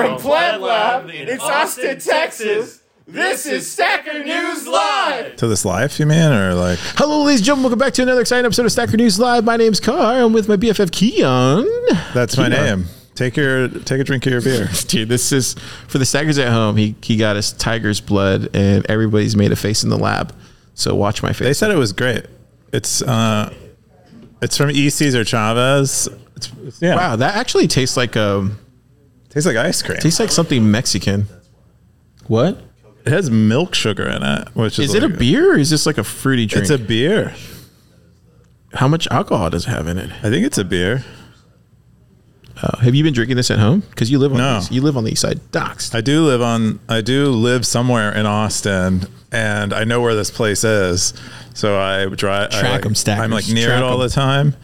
From Pleb Lab in Austin, Texas, this is Stacker News Live. To this live, you mean, or like? Hello, ladies and gentlemen. Welcome back to another exciting episode of Stacker News Live. My name's Car. I'm with my BFF Keyan. That's my Keyan. name. Take your take a drink of your beer. Dude, this is for the Stackers at home. He he got us tiger's blood, and everybody's made a face in the lab. So watch my face. They said it was great. It's uh, it's from E. Cesar Chavez. It's, it's- yeah, wow, that actually tastes like um tastes like ice cream. tastes like something Mexican. What It has milk sugar in it, which is is it a like- beer or is this like a fruity drink? It's a beer. How much alcohol does it have in it? I think it's a beer. Uh, have you been drinking this at home? Because you live on No. the east, you live on the east side. Docs. I do live on. I do live somewhere in Austin, and I know where this place is. So I drive. I Track like, 'em, stackers. I'm like near Track it all 'em. the time,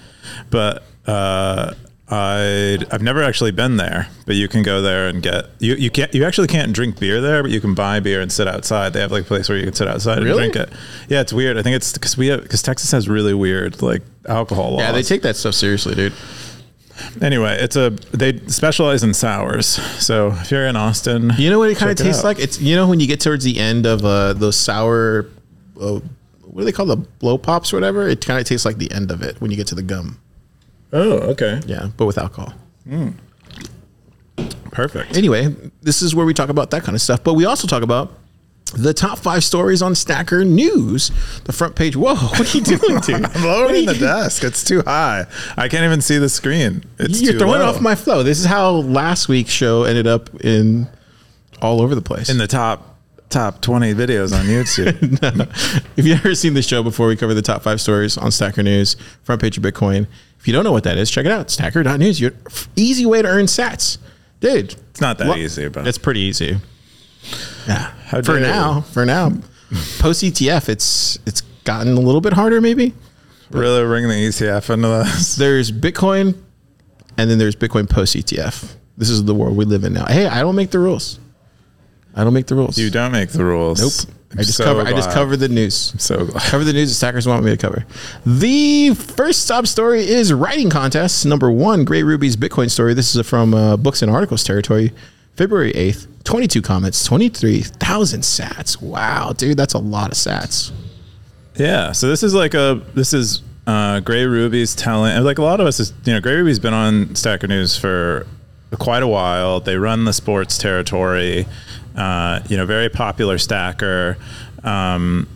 but uh, I I've never actually been there. But you can go there and get you you can't you actually can't drink beer there, but you can buy beer and sit outside. They have like a place where you can sit outside Really? and drink it. Yeah, it's weird. I think it's because we have because Texas has really weird like alcohol laws. Yeah, they take that stuff seriously, dude. anyway. It's a they specialize in sours. So if you're in Austin, You know what it kind of tastes like? It's you know when you get towards the end of uh, those sour, uh, what do they call the blow pops or whatever? It kind of tastes like the end of it when you get to the gum. Oh, okay. Yeah, but with alcohol. Hmm. Perfect. Anyway, this is where we talk about that kind of stuff, but we also talk about the top five stories on Stacker News. The front page. Whoa, what are you doing, dude? I'm lowering the desk. It's too high. I can't even see the screen. It's You're throwing low. off my flow. This is how last week's show ended up in all over the place. in the top top 20 videos on YouTube. if you've never seen this show before, we cover the top five stories on Stacker News, front page of Bitcoin. If you don't know what that is, check it out. Stacker.news. Your easy way to earn sats. Dude. It's not that Well, easy, but It's pretty easy. Yeah. How for now. For now. Post ETF, it's it's gotten a little bit harder, maybe. really bring the ETF into this. There's Bitcoin and then there's Bitcoin post ETF. This is the world we live in now. Hey, I don't make the rules. I don't make the rules. You don't make the rules. Nope. I'm I just so cover I just cover the news. so glad. cover the news that stackers want me to cover. The first top story is writing contest. Number one, Gray Ruby's Bitcoin story. This is from uh, books and articles territory. February 8th, 22 comments, 23,000 sats. Wow, dude, that's a lot of sats. Yeah. So this is like a this is uh, Gray Ruby's talent. and like a lot of us is you know Gray Ruby's been on Stacker News for quite a while. They run the sports territory. Uh, you know, very popular stacker. Um,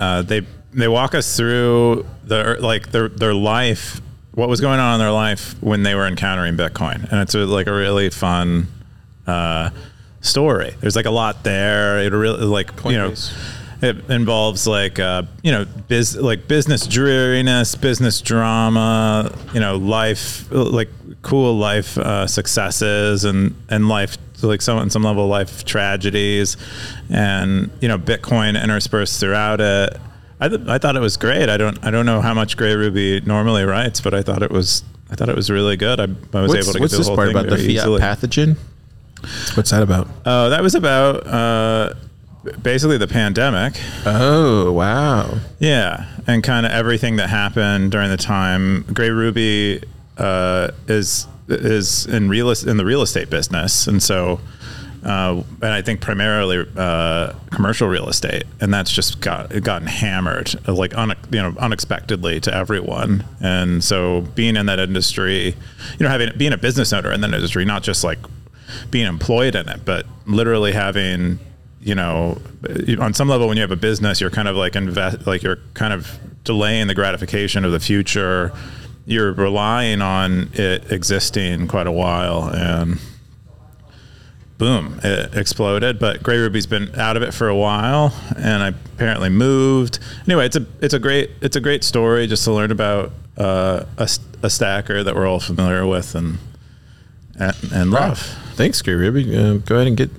uh, they they walk us through their like their their life, what was going on in their life when they were encountering Bitcoin, and it's a, like a really fun uh, story. There's like a lot there. It really like you know it involves like uh, you know biz like business dreariness business drama you know life like cool life uh, successes and and life like some on some level life tragedies and you know bitcoin interspersed throughout it I, th- I thought it was great i don't i don't know how much gray ruby normally writes but i thought it was i thought it was really good i, I was What's, able to what's get through this the whole part thing about the fiat easily. pathogen? What's that about? Oh, that was about uh, basically the pandemic. Oh, wow. Yeah, and kind of everything that happened during the time. Gray Ruby uh, is is in real in the real estate business, and so. Uh, and I think primarily uh, commercial real estate, and that's just got gotten hammered like un, you know unexpectedly to everyone. And so being in that industry, you know, having being a business owner in that industry, not just like being employed in it, but literally having you know, on some level, when you have a business, you're kind of like invest, like you're kind of delaying the gratification of the future. You're relying on it existing quite a while, and boom, it exploded. But Gray Ruby's been out of it for a while, and I apparently moved. Anyway, it's a it's a great it's a great story just to learn about uh, a, a stacker that we're all familiar with and and, and love. Thanks, Gray Ruby. Uh, go ahead and get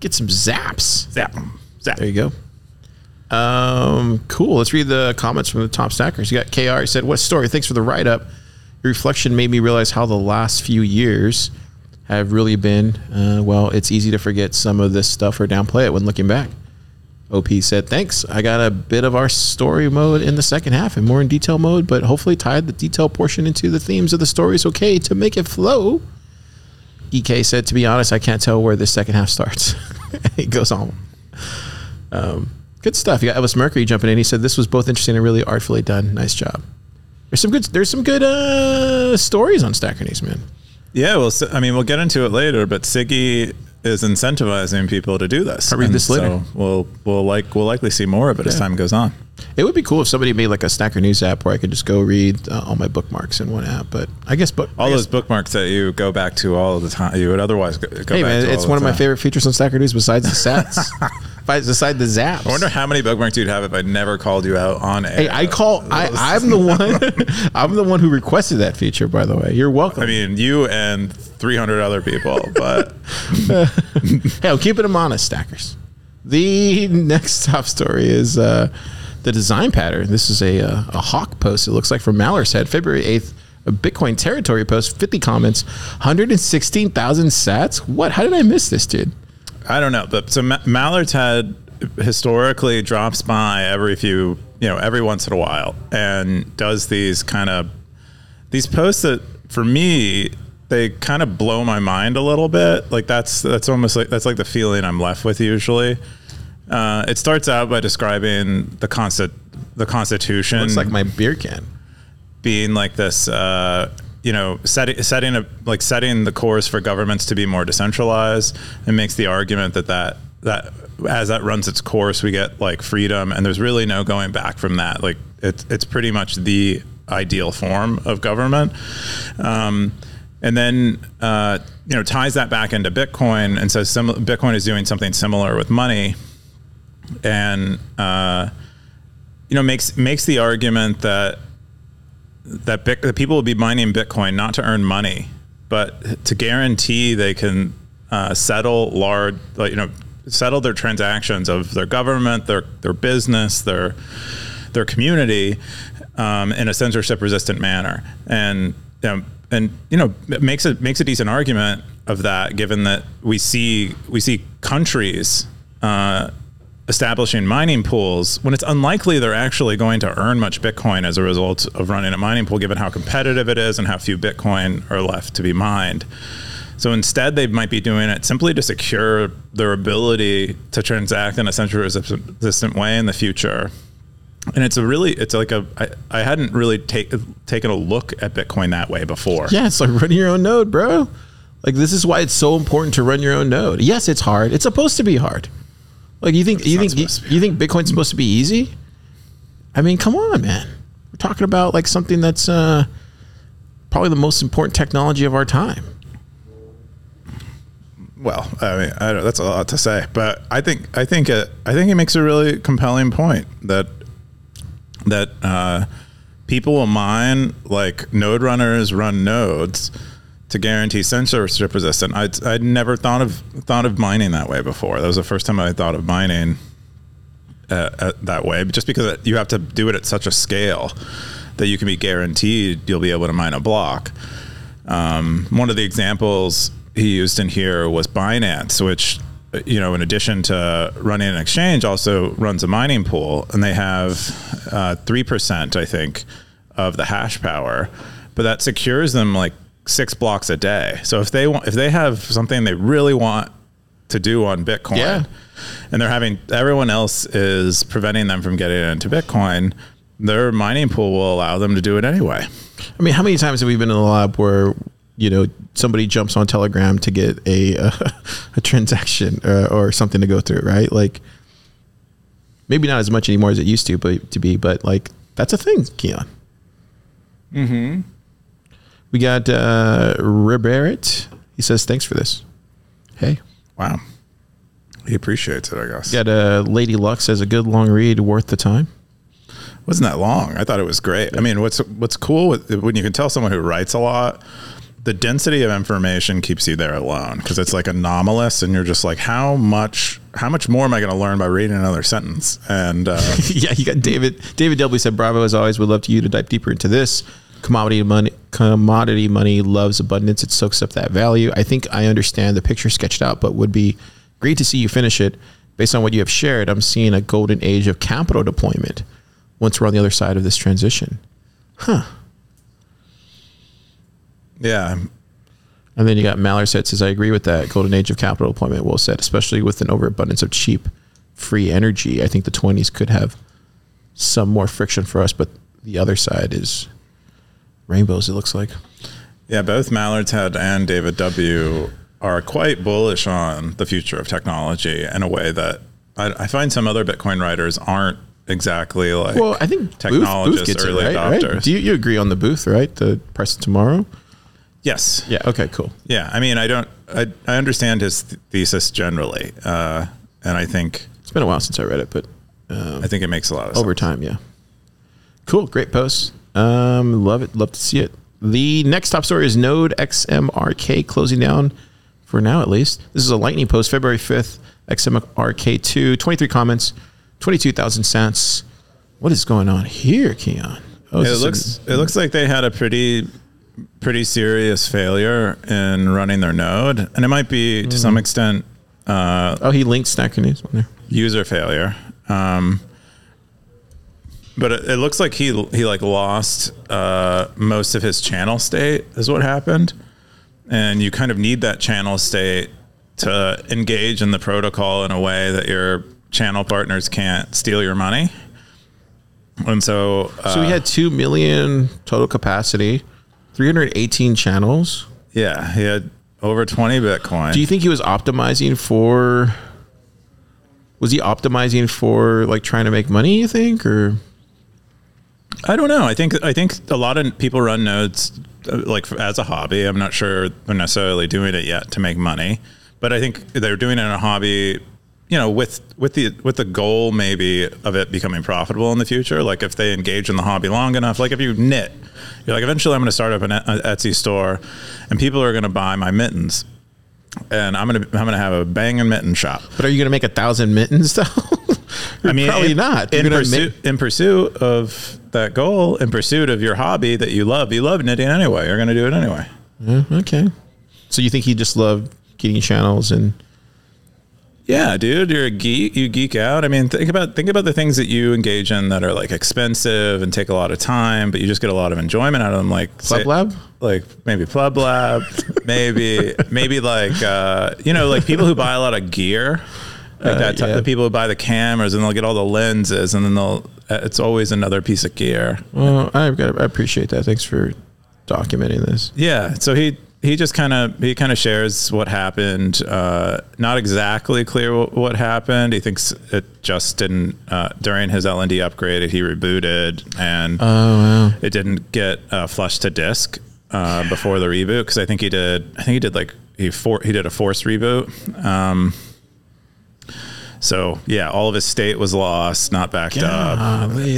get some zaps. Zap, zap. There you go. Um, cool. Let's read the comments from the top stackers. You got KR. Said, What story? Thanks for the write up. Your reflection made me realize how the last few years have really been. Uh, well, it's easy to forget some of this stuff or downplay it when looking back. OP said, Thanks. I got a bit of our story mode in the second half and more in detail mode, but hopefully tied the detail portion into the themes of the stories okay to make it flow. Ek said, "To be honest, I can't tell where the second half starts." he goes on. Um, good stuff. You got Elvis Mercury jumping in. He said this was both interesting and really artfully done. Nice job. There's some good. There's some good uh, stories on Stacker News, man. Yeah, well, I mean, we'll get into it later, but Siggy is incentivizing people to do this. I'll read this later. So we'll we'll like we'll likely see more of it as time goes on. It would be cool if somebody made like a Stacker News app where I could just go read uh, all my bookmarks in one app. But I guess book All I guess- those bookmarks that you go back to all the time, you would otherwise go, go Hey back man, it's one of my favorite features on Stacker News besides the sats. besides beside the zaps. I wonder how many bookmarks you'd have if I never called you out on air. Hey, I call. I, I'm the one. I'm the one who requested that feature. By the way, you're welcome. I mean, you and 300 other people, but hey, I'm keeping them honest, stackers. The next top story is uh, the design pattern. This is a, uh, a hawk post. It looks like from Mallard's Head, February 8th. A Bitcoin territory post, 50 comments, 116,000 sats. What? How did I miss this, dude? I don't know. But so Ma- Mallard's Head historically drops by every few, you know, every once in a while and does these kind of these posts that for me they kind of blow my mind a little bit. Like that's that's almost like that's like the feeling I'm left with usually. Uh, it starts out by describing the constit the Constitution Looks like my beer can. being like this, uh, you know, setting setting a like setting the course for governments to be more decentralized, and makes the argument that that that as that runs its course, we get like freedom, and there's really no going back from that. Like it's it's pretty much the ideal form of government. Um, and then uh, you know ties that back into Bitcoin and says sim- Bitcoin is doing something similar with money, and uh, you know makes makes the argument that that, Bit- that people will be mining Bitcoin not to earn money, but to guarantee they can uh, settle large, like, you know, settle their transactions of their government, their their business, their their community um, in a censorship-resistant manner, and um, and you know makes it makes a decent argument of that, given that we see we see countries. Uh, establishing mining pools when it's unlikely they're actually going to earn much Bitcoin as a result of running a mining pool, given how competitive it is and how few Bitcoin are left to be mined. So instead, they might be doing it simply to secure their ability to transact in a central resistant way in the future. And it's a really, it's like a, I, I hadn't really take, taken a look at Bitcoin that way before. Yeah, it's like running your own node, bro. Like this is why it's so important to run your own node. Yes, it's hard. It's supposed to be hard. Like you think you think you, supposed to be you think Bitcoin's supposed to be easy? I mean, come on, man. We're talking about like something that's uh, probably the most important technology of our time. Well, I mean, I don't, that's a lot to say, but I think I think it, I think it makes a really compelling point that that uh, people will mine like node runners run nodes to guarantee censorship resistant. I'd, I'd never thought of thought of mining that way before. That was the first time I thought of mining uh, uh, that way, but just because you have to do it at such a scale that you can be guaranteed you'll be able to mine a block. Um, one of the examples he used in here was Binance, which you know, in addition to running an exchange, also runs a mining pool, and they have three percent, I think, of the hash power, but that secures them like six blocks a day. So if they want, if they have something they really want to do on Bitcoin, Yeah. and they're having everyone else is preventing them from getting into Bitcoin, their mining pool will allow them to do it anyway. I mean, how many times have we been in the lab where you know somebody jumps on Telegram to get a uh, a transaction uh, or something to go through, right? Like maybe not as much anymore as it used to, but to be, but like that's a thing, Keyan. Mm-hmm. We got uh, Ribarrett. He says thanks for this. Hey, Wow, he appreciates it, I guess. got uh, Lady Luck says a good long read worth the time. wasn't that long. I thought it was great. I mean, what's what's cool with when you can tell someone who writes a lot, the density of information keeps you there alone because it's like anomalous, and you're just like, how much how much more am I going to learn by reading another sentence? And uh, yeah, you got David. David W said, "Bravo as always. Would love to you to dive deeper into this. Commodity money. Commodity money loves abundance. It soaks up that value. I think I understand the picture sketched out, but would be great to see you finish it. Based on what you have shared, I'm seeing a golden age of capital deployment. Once we're on the other side of this transition, Huh. yeah, And then you got Mallard said says I agree with that. Golden age of capital deployment, well said, especially with an overabundance of cheap, free energy. I think the twenties could have some more friction for us, but the other side is rainbows. It looks like. Yeah, both Mallard's Head and David W. are quite bullish on the future of technology in a way that I, I find some other Bitcoin writers aren't exactly like. Well, I think Booth, Booth technologists, gets it early right, right? adopters. Do you, you agree on the Booth, right? The price of tomorrow. yes. Yeah. Okay. Cool. Yeah. I mean, I don't. I, I understand his th- thesis generally, uh, and I think It's been a while since I read it, but I think it makes a lot of over sense. time, yeah. Cool. Great post. Um, love it. Love to see it. The next top story is Node XMRK closing down for now, at least. This is a lightning post, February 5th. XMRK2, 23 comments, 22,000 cents. What is going on here, Keyan? Oh, It looks. a- It looks like they had a pretty, pretty serious failure in running their node, and it might be to some extent Uh, oh, he linked Stacker News on there. user failure. Um, but it, it looks like he he like lost uh, most of his channel state is what happened, and you kind of need that channel state to engage in the protocol in a way that your channel partners can't steal your money. And so, uh, So we had 2 million total capacity, 318 channels. yeah, he had over twenty Bitcoin. Do you think he was optimizing for? Was he optimizing for like trying to make money? You think, or I don't know. I think I think a lot of people run nodes uh, like as a hobby. I'm not sure they're necessarily doing it yet to make money, but I think they're doing it in a hobby. You know, with with the with the goal maybe of it becoming profitable in the future. Like if they engage in the hobby long enough, like if you knit, you're like eventually I'm going to start up an Etsy store, and people are going to buy my mittens, and I'm going to I'm to have a banging mitten shop. but are you going to make a thousand mittens though? I mean, probably in, not. You're In gonna pursuit, in pursuit of that goal, in pursuit of your hobby that you love, you love knitting anyway. You're going to do it anyway. make- okay. So you think he just loved getting channels and Yeah, dude, you're a geek. You geek out. I mean, think about think about the things that you engage in that are like expensive and take a lot of time, but you just get a lot of enjoyment out of them. Like Club say- Lab? like maybe Pleb Lab, maybe maybe like uh, you know, like people who buy a lot of gear. Like that, type yeah. the people who buy the cameras and they'll get all the lenses, and then they'll. uh, It's always another piece of gear. Well, I've got. I appreciate that. Thanks for documenting this. Yeah. So he he just kind of he kind of shares what happened. Uh, not exactly clear what, what happened. He thinks it just didn't uh, during his LND upgrade. He rebooted and Oh wow. it didn't get uh, flushed to disk uh, before the reboot because I think he did. I think he did like he for, he did a forced reboot. Um, so yeah, all of his state was lost, not backed up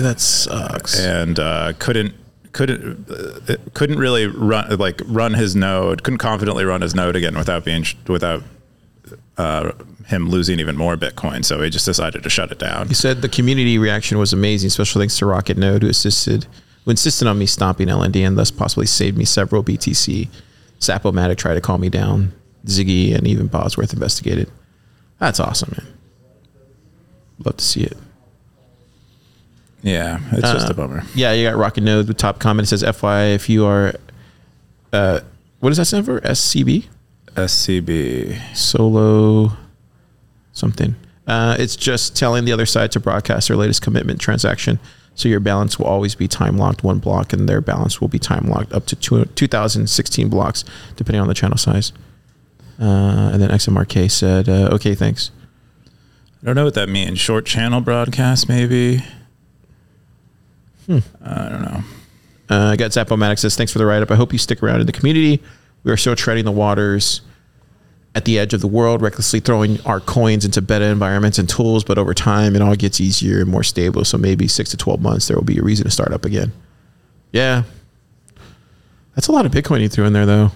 that sucks. and uh, couldn't couldn't uh, couldn't really run like run his node couldn't confidently run his node again without being without uh, him losing even more Bitcoin. So he just decided to shut it down. He said the community reaction was amazing. Special thanks to Rocket Node who assisted, who insisted on me stopping LND and thus possibly saved me several BTC. Zapomatic tried to calm me down. Ziggy and even Bosworth investigated. That's awesome, man. Love to see it. Yeah, it's just Uh, a bummer. Yeah, you got Rocket Node. The top comment It says, "FYI, if you are, uh, what does that stand for? SCB SCB. solo something. Uh, it's just telling the other side to broadcast their latest commitment transaction. So your balance will always be time locked one block, and their balance will be time locked up to two, 2016 blocks, depending on the channel size. Uh, and then XMRK said, uh, "Okay, thanks." I don't know what that means. Short channel broadcast, maybe. I don't know. Uh, I got Zapomatic says, thanks for the write up. I hope you stick around in the community. We are still treading the waters at the edge of the world, recklessly throwing our coins into beta environments and tools, but over time it all gets easier and more stable. So maybe six to 12 months, there will be a reason to start up again. Yeah. That's a lot of Bitcoin you threw in there, though.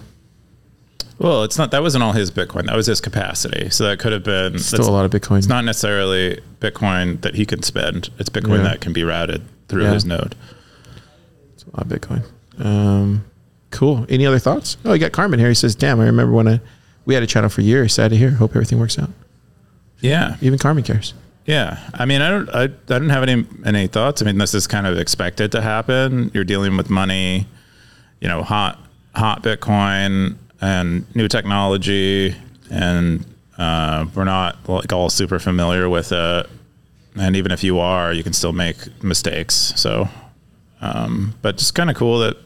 Well, it's not. That wasn't all his Bitcoin. That was his capacity. So that could have been. Still a lot of Bitcoin. It's not necessarily Bitcoin that he can spend. It's Bitcoin Yeah. that can be routed through Yeah. his node. It's a lot of Bitcoin. Um, cool. Any other thoughts? Oh, you got Carmen here. He says, damn, I remember when I, we had a channel for years. Sad to hear. Hope everything works out. Yeah. Even Carmen cares. Yeah, I mean, I don't, I, I don't have any any thoughts. I mean, this is kind of expected to happen. You're dealing with money, you know, hot hot Bitcoin. and new technology, and uh, we're not like all super familiar with it. And even if you are, you can still make mistakes. So, um, but just kind of cool that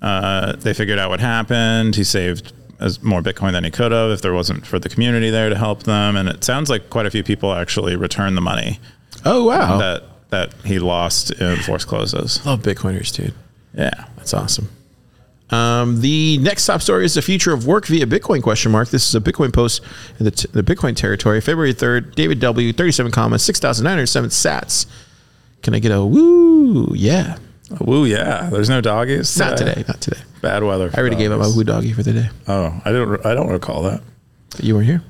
uh, they figured out what happened. He saved as more Bitcoin than he could have if there wasn't for the community there to help them. And it sounds like quite a few people actually returned the money Oh wow. that that he lost in forced closes. Love Bitcoiners, dude. Yeah. That's awesome. Um, the next top story is the future of work via Bitcoin question mark. This is a Bitcoin post in the, t- the Bitcoin territory, February 3rd, David W, 37 comments, 6,907 sats. Can I get a woo? Yeah. Woo, yeah. There's no doggies. Not today. Not today. Bad weather. I already gave up my woo doggy for the day. Oh, I don't. I don't recall that. You weren't here.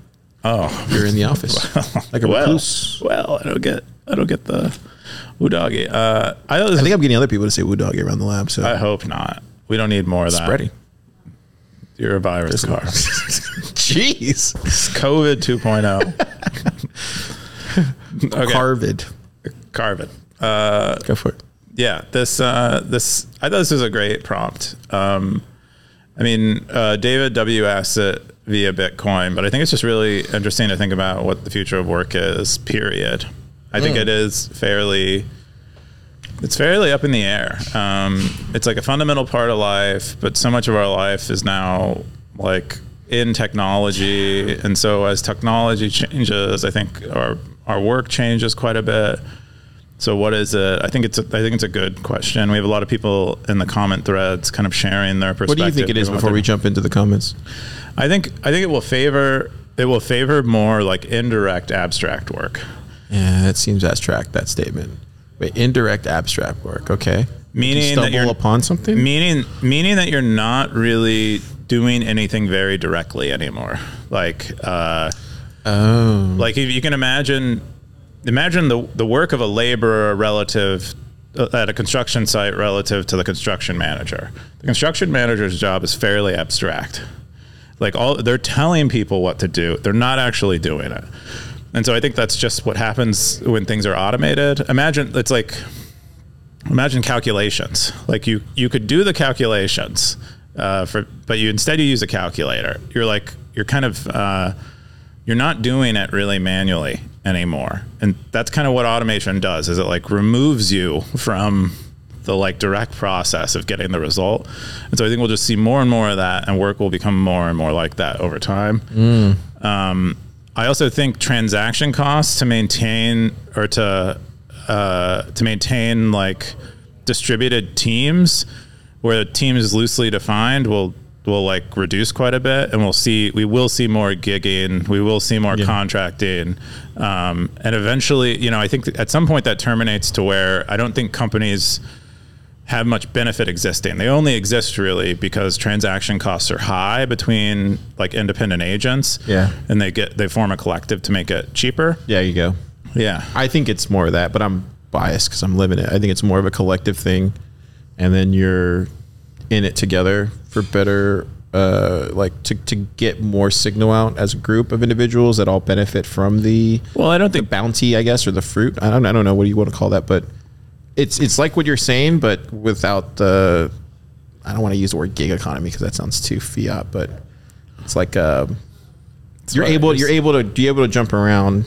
Oh, you're in the office. like a well, recluse. well, I don't get. I don't get the woo doggy. Uh, I, I think I'm getting other people to say woo doggy around the lab. So I hope not. We don't need more of that. spreading. You're a virus car. Jeez. COVID 2.0. okay. Carvid. Carve it. Uh, Go for it. yeah, this uh, this I thought this was a great prompt. Um, I mean, uh, David W asked it via Bitcoin, but I think it's just really interesting to think about what the future of work is. Period. I think it is fairly. It's fairly up in the air. Um, it's like a fundamental part of life, but so much of our life is now like in technology, and so as technology changes, I think our our work changes quite a bit. So what is it? I think it's a, I think it's a good question. We have a lot of people in the comment threads kind of sharing their perspective. What do you think it is before we jump into the comments? I think I think it will favor it will favor more like indirect abstract work. Yeah, that seems abstract. That statement. Wait, indirect abstract work. Okay. Meaning you that stumble you're upon something. meaning meaning that you're not really doing anything very directly anymore. Like uh oh. like if you can imagine imagine the the work of a laborer relative uh, at a construction site relative to the construction manager. The construction manager's job is fairly abstract. Like all they're telling people what to do. They're not actually doing it. And so I think that's just what happens when things are automated. Imagine it's like imagine calculations. Like you you could do the calculations uh, for, but you instead you use a calculator. You're like you're kind of uh, you're not doing it really manually anymore, and that's kind of what automation does. Is it like removes you from the like direct process of getting the result, and so I think we'll just see more and more of that, and work will become more and more like that over time. Um, I also think transaction costs to maintain or to uh, to maintain like distributed teams where the team is loosely defined will will like reduce quite a bit and we'll see we will see more gigging we will see more contracting um, and eventually you know i think at some point that terminates to where i don't think companies have much benefit existing they only exist really because transaction costs are high between like independent agents Yeah. and they get they form a collective to make it cheaper yeah, you go. yeah I think it's more of that, but I'm biased because I'm living it. I think it's more of a collective thing, and then you're in it together for better, uh, like to, to get more signal out as a group of individuals that all benefit from the well i don't think bounty, I guess, or the fruit. I don't, I don't know what do you want to call that, but it's it's like what you're saying, but without the. I don't want to use the word gig economy because that sounds too fiat, but it's like uh, you're able you're able to be able to jump around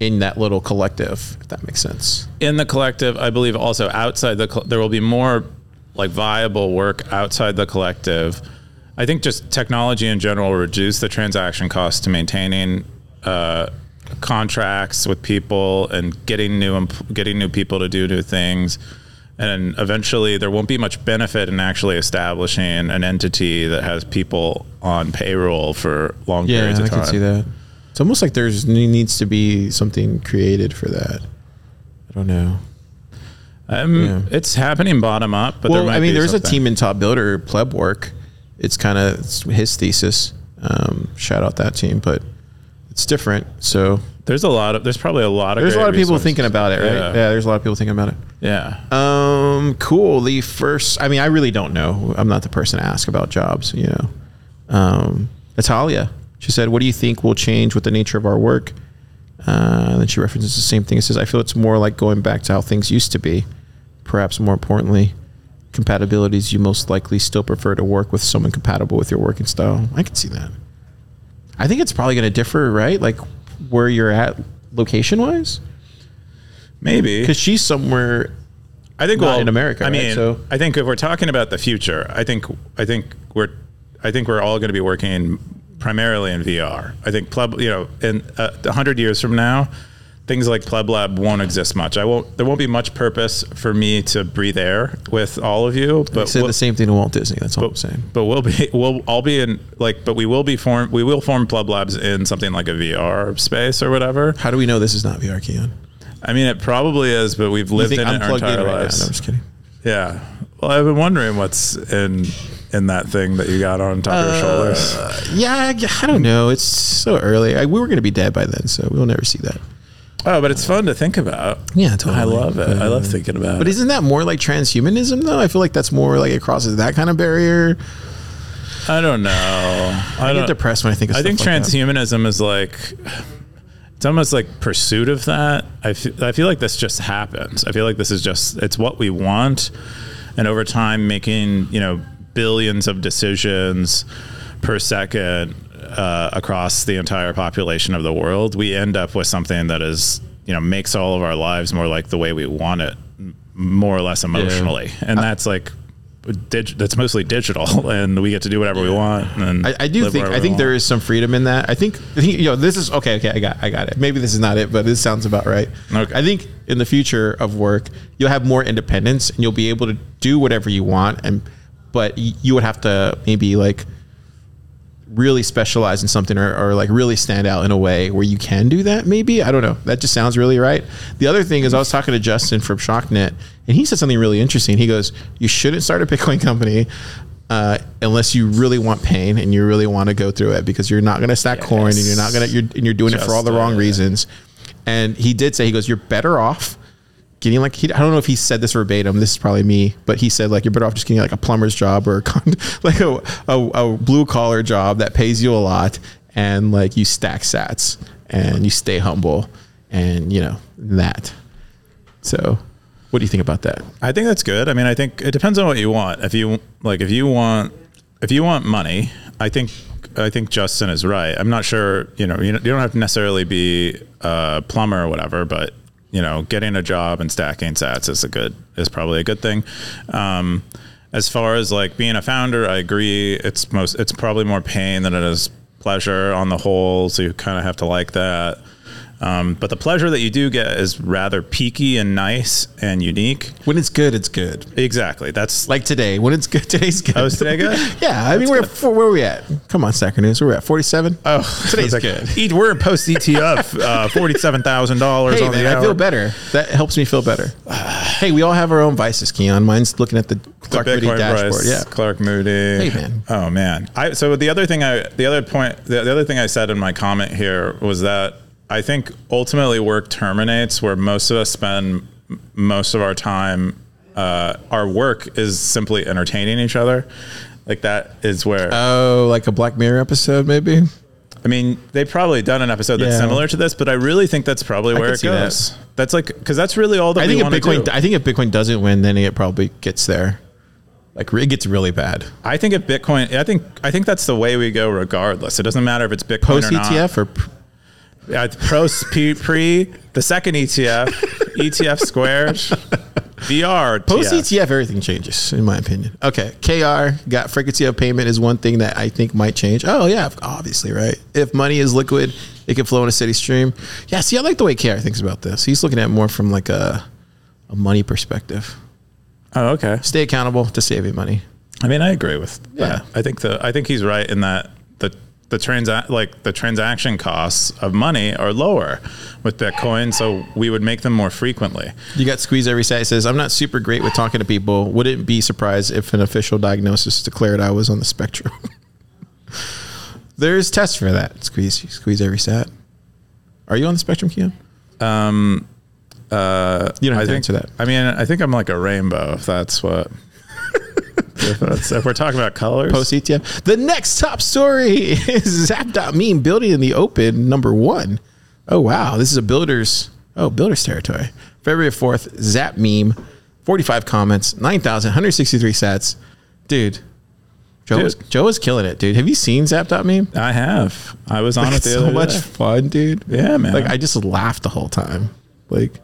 in that little collective, if that makes sense. in the collective i believe also outside the there will be more like viable work outside the collective i think just technology in general will reduce the transaction costs to maintaining uh, contracts with people and getting new getting new people to do new things and eventually there won't be much benefit in actually establishing an entity that has people on payroll for long Yeah, periods of I time can see that. It's almost like there's needs to be something created for that. I don't know. um, Yeah. it's happening bottom up but there well, I mean, there's something. a team in Top Builder pleb work. It's kind of his thesis. Um, shout out that team, but it's different. So There's a lot of there's probably a lot of there's a lot of people resources. thinking about it, right? Yeah. Yeah. there's a lot of people thinking about it. Yeah. Um, cool. The first, I mean, I really don't know. I'm not the person to ask about jobs. You know, um, Natalia. She said, "What do you think will change with the nature of our work?" Uh, and then she references the same thing. It says, "I feel it's more like going back to how things used to be. Perhaps more importantly, compatibilities you most likely still prefer to work with someone compatible with your working style. I can see that. I think it's probably going to differ, right? Like where you're at location wise, Maybe because she's somewhere. I think not well, in America, I right? mean, So- I think if we're talking about the future, I think I think we're I think we're all going to be working primarily in VR. I think you know, in uh, a hundred years from now, things like Pleb Lab won't exist much. I won't. There won't be much purpose for me to breathe air with all of you. I But said we'll- the same thing to Walt Disney. That's all I'm saying. but we'll be we'll all be in like but we will be form we will form Pleb Labs in something like a VR space or whatever. How do we know this is not VR, Keyan? I mean, it probably is, but we've lived in I'm it our plugged in entire right now? lives. No, I'm just kidding. Yeah. Well, I've been wondering what's in in that thing that you got on top of your uh, shoulders. Yeah, I, I don't know. It's so early. I, we were going to be dead by then, so we'll never see that. Oh, but it's fun to think about. Yeah, totally. I love it. I love thinking about it. But it. isn't that more like transhumanism though? I feel like that's more like it crosses that kind of barrier. I don't know. I, I get don't, depressed when I think of I think like transhumanism is like it's almost like pursuit of that. I feel, I feel like this just happens. I feel like this is just it's what we want, and over time, making you know billions of decisions per second uh, across the entire population of the world, we end up with something that is you know makes all of our lives more like the way we want it, more or less emotionally, and that's like. Dig, that's mostly digital, and we get to do whatever we want. And I, I do think I think there is some freedom in that. I think I think you know this is okay. Okay, I got I got it. Maybe this is not it, but this sounds about right. Okay. I think in the future of work, you'll have more independence and you'll be able to do whatever you want. And but you would have to maybe like really specialize in something or, or like really stand out in a way where you can do that maybe? I don't know. That just sounds really right. The other thing is i was talking to justin from shocknet and he said something really interesting. He goes you shouldn't start a bitcoin company uh, unless you really want pain and you really want to go through it because you're not going to stack coin and you're not going to you're, and you're doing it for all the wrong uh, reasons. And he did say he goes you're better off getting like he, I don't know if he said this verbatim. This is probably me, but he said like you're better off just getting like a plumber's job or a con- like a, a, a blue collar job that pays you a lot and like you stack sats and you stay humble and you know that. So, what do you think about that? I think that's good. I mean, I think it depends on what you want. If you like, if you want, if you want money, I think I think Justin is right. I'm not sure. You know, you don't you don't have to necessarily be a plumber or whatever, but you know, getting a job and stacking sats is a good is probably a good thing. Um, as far as like being a founder, I agree. It's most it's probably more pain than it is pleasure on the whole. So you kind of have to like that. Um, but the pleasure that you do get is rather peaky and nice and unique. When it's good, it's good. Exactly. That's Like today, when it's good, today's good. Oh, is today good? yeah, I mean, we're at, where are we at? Come on, Stacker News. Where are we at? 47? oh, Today's it's good. Eat, we're in post ETF, uh, forty-seven thousand dollars Hey, on man, the I feel better. That helps me feel better. hey, we all have our own vices, Keyan. Mine's looking at the The Clark Moody dashboard. price, Yeah. Clark Moody. Hey, man. Oh man. I so the other thing I the other point the, the other thing I said in my comment here was that I think ultimately work terminates where most of us spend most of our time. Uh, our work is simply entertaining each other. Like that is where Oh, like a Black Mirror episode, maybe? I mean, they've probably done an episode that's Yeah. similar to this, but I really think that's probably where it see that. goes. That's like because that's really all that I we think if Bitcoin, do. I think if Bitcoin doesn't win, then it probably gets there. Like it gets really bad. I think if Bitcoin, I think I think that's the way we go regardless. It doesn't matter if it's Bitcoin Post or not. ETF or it's pro pre, pre the second ETF, ETF squared, VR. post ETF, everything changes, in my opinion. Okay, KR got frequency of payment is one thing that I think might change. Oh yeah, obviously, right? If money is liquid, it can flow in a steady stream. Yeah, see, I like the way KR thinks about this. He's looking at it more from like a a money perspective. Oh, okay. Stay accountable to saving money. I mean, I agree with Yeah. that. I think the I think he's right in that the transa- like the transaction costs of money are lower with Bitcoin, so we would make them more frequently. You got squeeze every side. Says, I'm not super great with talking to people. Wouldn't be surprised if an official diagnosis declared I was on the spectrum. There's tests for that. Squeeze, squeeze every sat. Are you on the spectrum, Keyan? Um, uh, You don't have I to think answer that. I mean, I think I'm like a rainbow. If that's what. If, we're talking about colors, Post ETF. The next top story is Zap.meme building in the open, number one. Oh, wow. This is a builder's, oh, builder's territory. February 4th, Zap Meme, 45 comments, 9,000, 163 sats. Dude, Joe Dude. was, Joe was killing it, dude. Have you seen Zap.meme? I have. I was on it It's the so much day. fun, dude. Yeah, man. Like I just laughed the whole time. Like,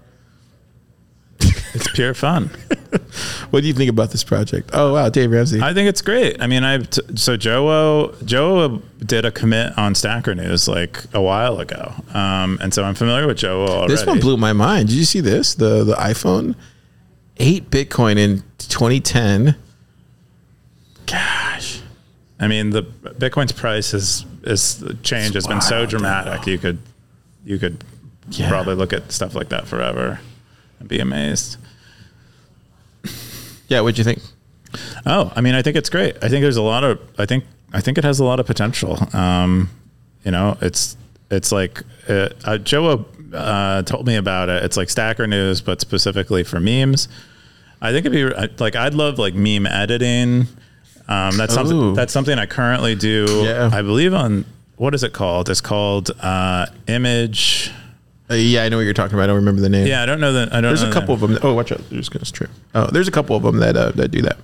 It's pure fun. what do you think about this project? Oh wow, Dave Ramsey. I think it's great. I mean, I t- so Joe Joe did a commit on Stacker News like a while ago, um, and so I'm familiar with Joe already. this one blew my mind. Did you see this? The the iPhone, eight Bitcoin in 2010. Gosh, I mean, the Bitcoin's price has is change has been so dramatic. You could you could Yeah. probably look at stuff like that forever and be amazed. yeah. What'd you think? Oh, I mean, I think it's great. I think there's a lot of. I think I think it has a lot of potential. Um, you know, it's it's like uh, uh, Joe uh, told me about it. It's like Stacker News, but specifically for memes. I think it'd be like I'd love like meme editing. Um, that's Ooh. something that's something I currently do. Yeah. I believe on what is it called? It's called uh, Image. Uh, yeah, I know what you're talking about. I don't remember the name. Yeah, I don't know that. I don't. There's a couple of them. Oh, watch out! They're just gonna trip. Oh, there's a couple of them that uh, that do that.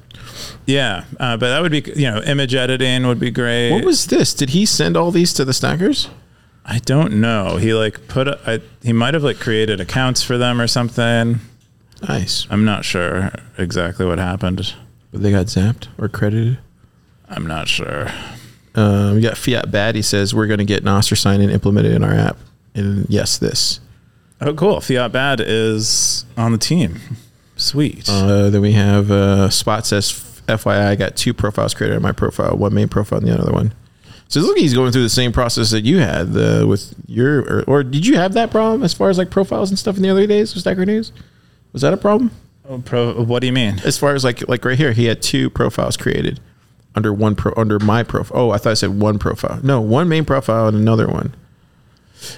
Yeah, uh, but that would be you know image editing would be great. What was this? Did he send all these to the stackers? I don't know. He like put a, I, he might have like created accounts for them or something. Nice. I'm not sure exactly what happened. But they got zapped or credited. I'm not sure. Um, we got Fiat Bad. He says we're going to get Nostr sign in implemented in our app. And yes, this. Oh, cool. Fiat Bad is on the team. Sweet. Uh, then we have uh, Spot says FYI, I got two profiles created on my profile, one main profile and the other one. So look, he's going through the same process that you had uh, with your, or, or did you have that problem as far as like profiles and stuff in the other days with Stacker News? Was that a problem? Oh, pro, what do you mean? As far as like like right here, he had two profiles created under one pro under my profile. Oh, I thought I said one profile. No, one main profile and another one.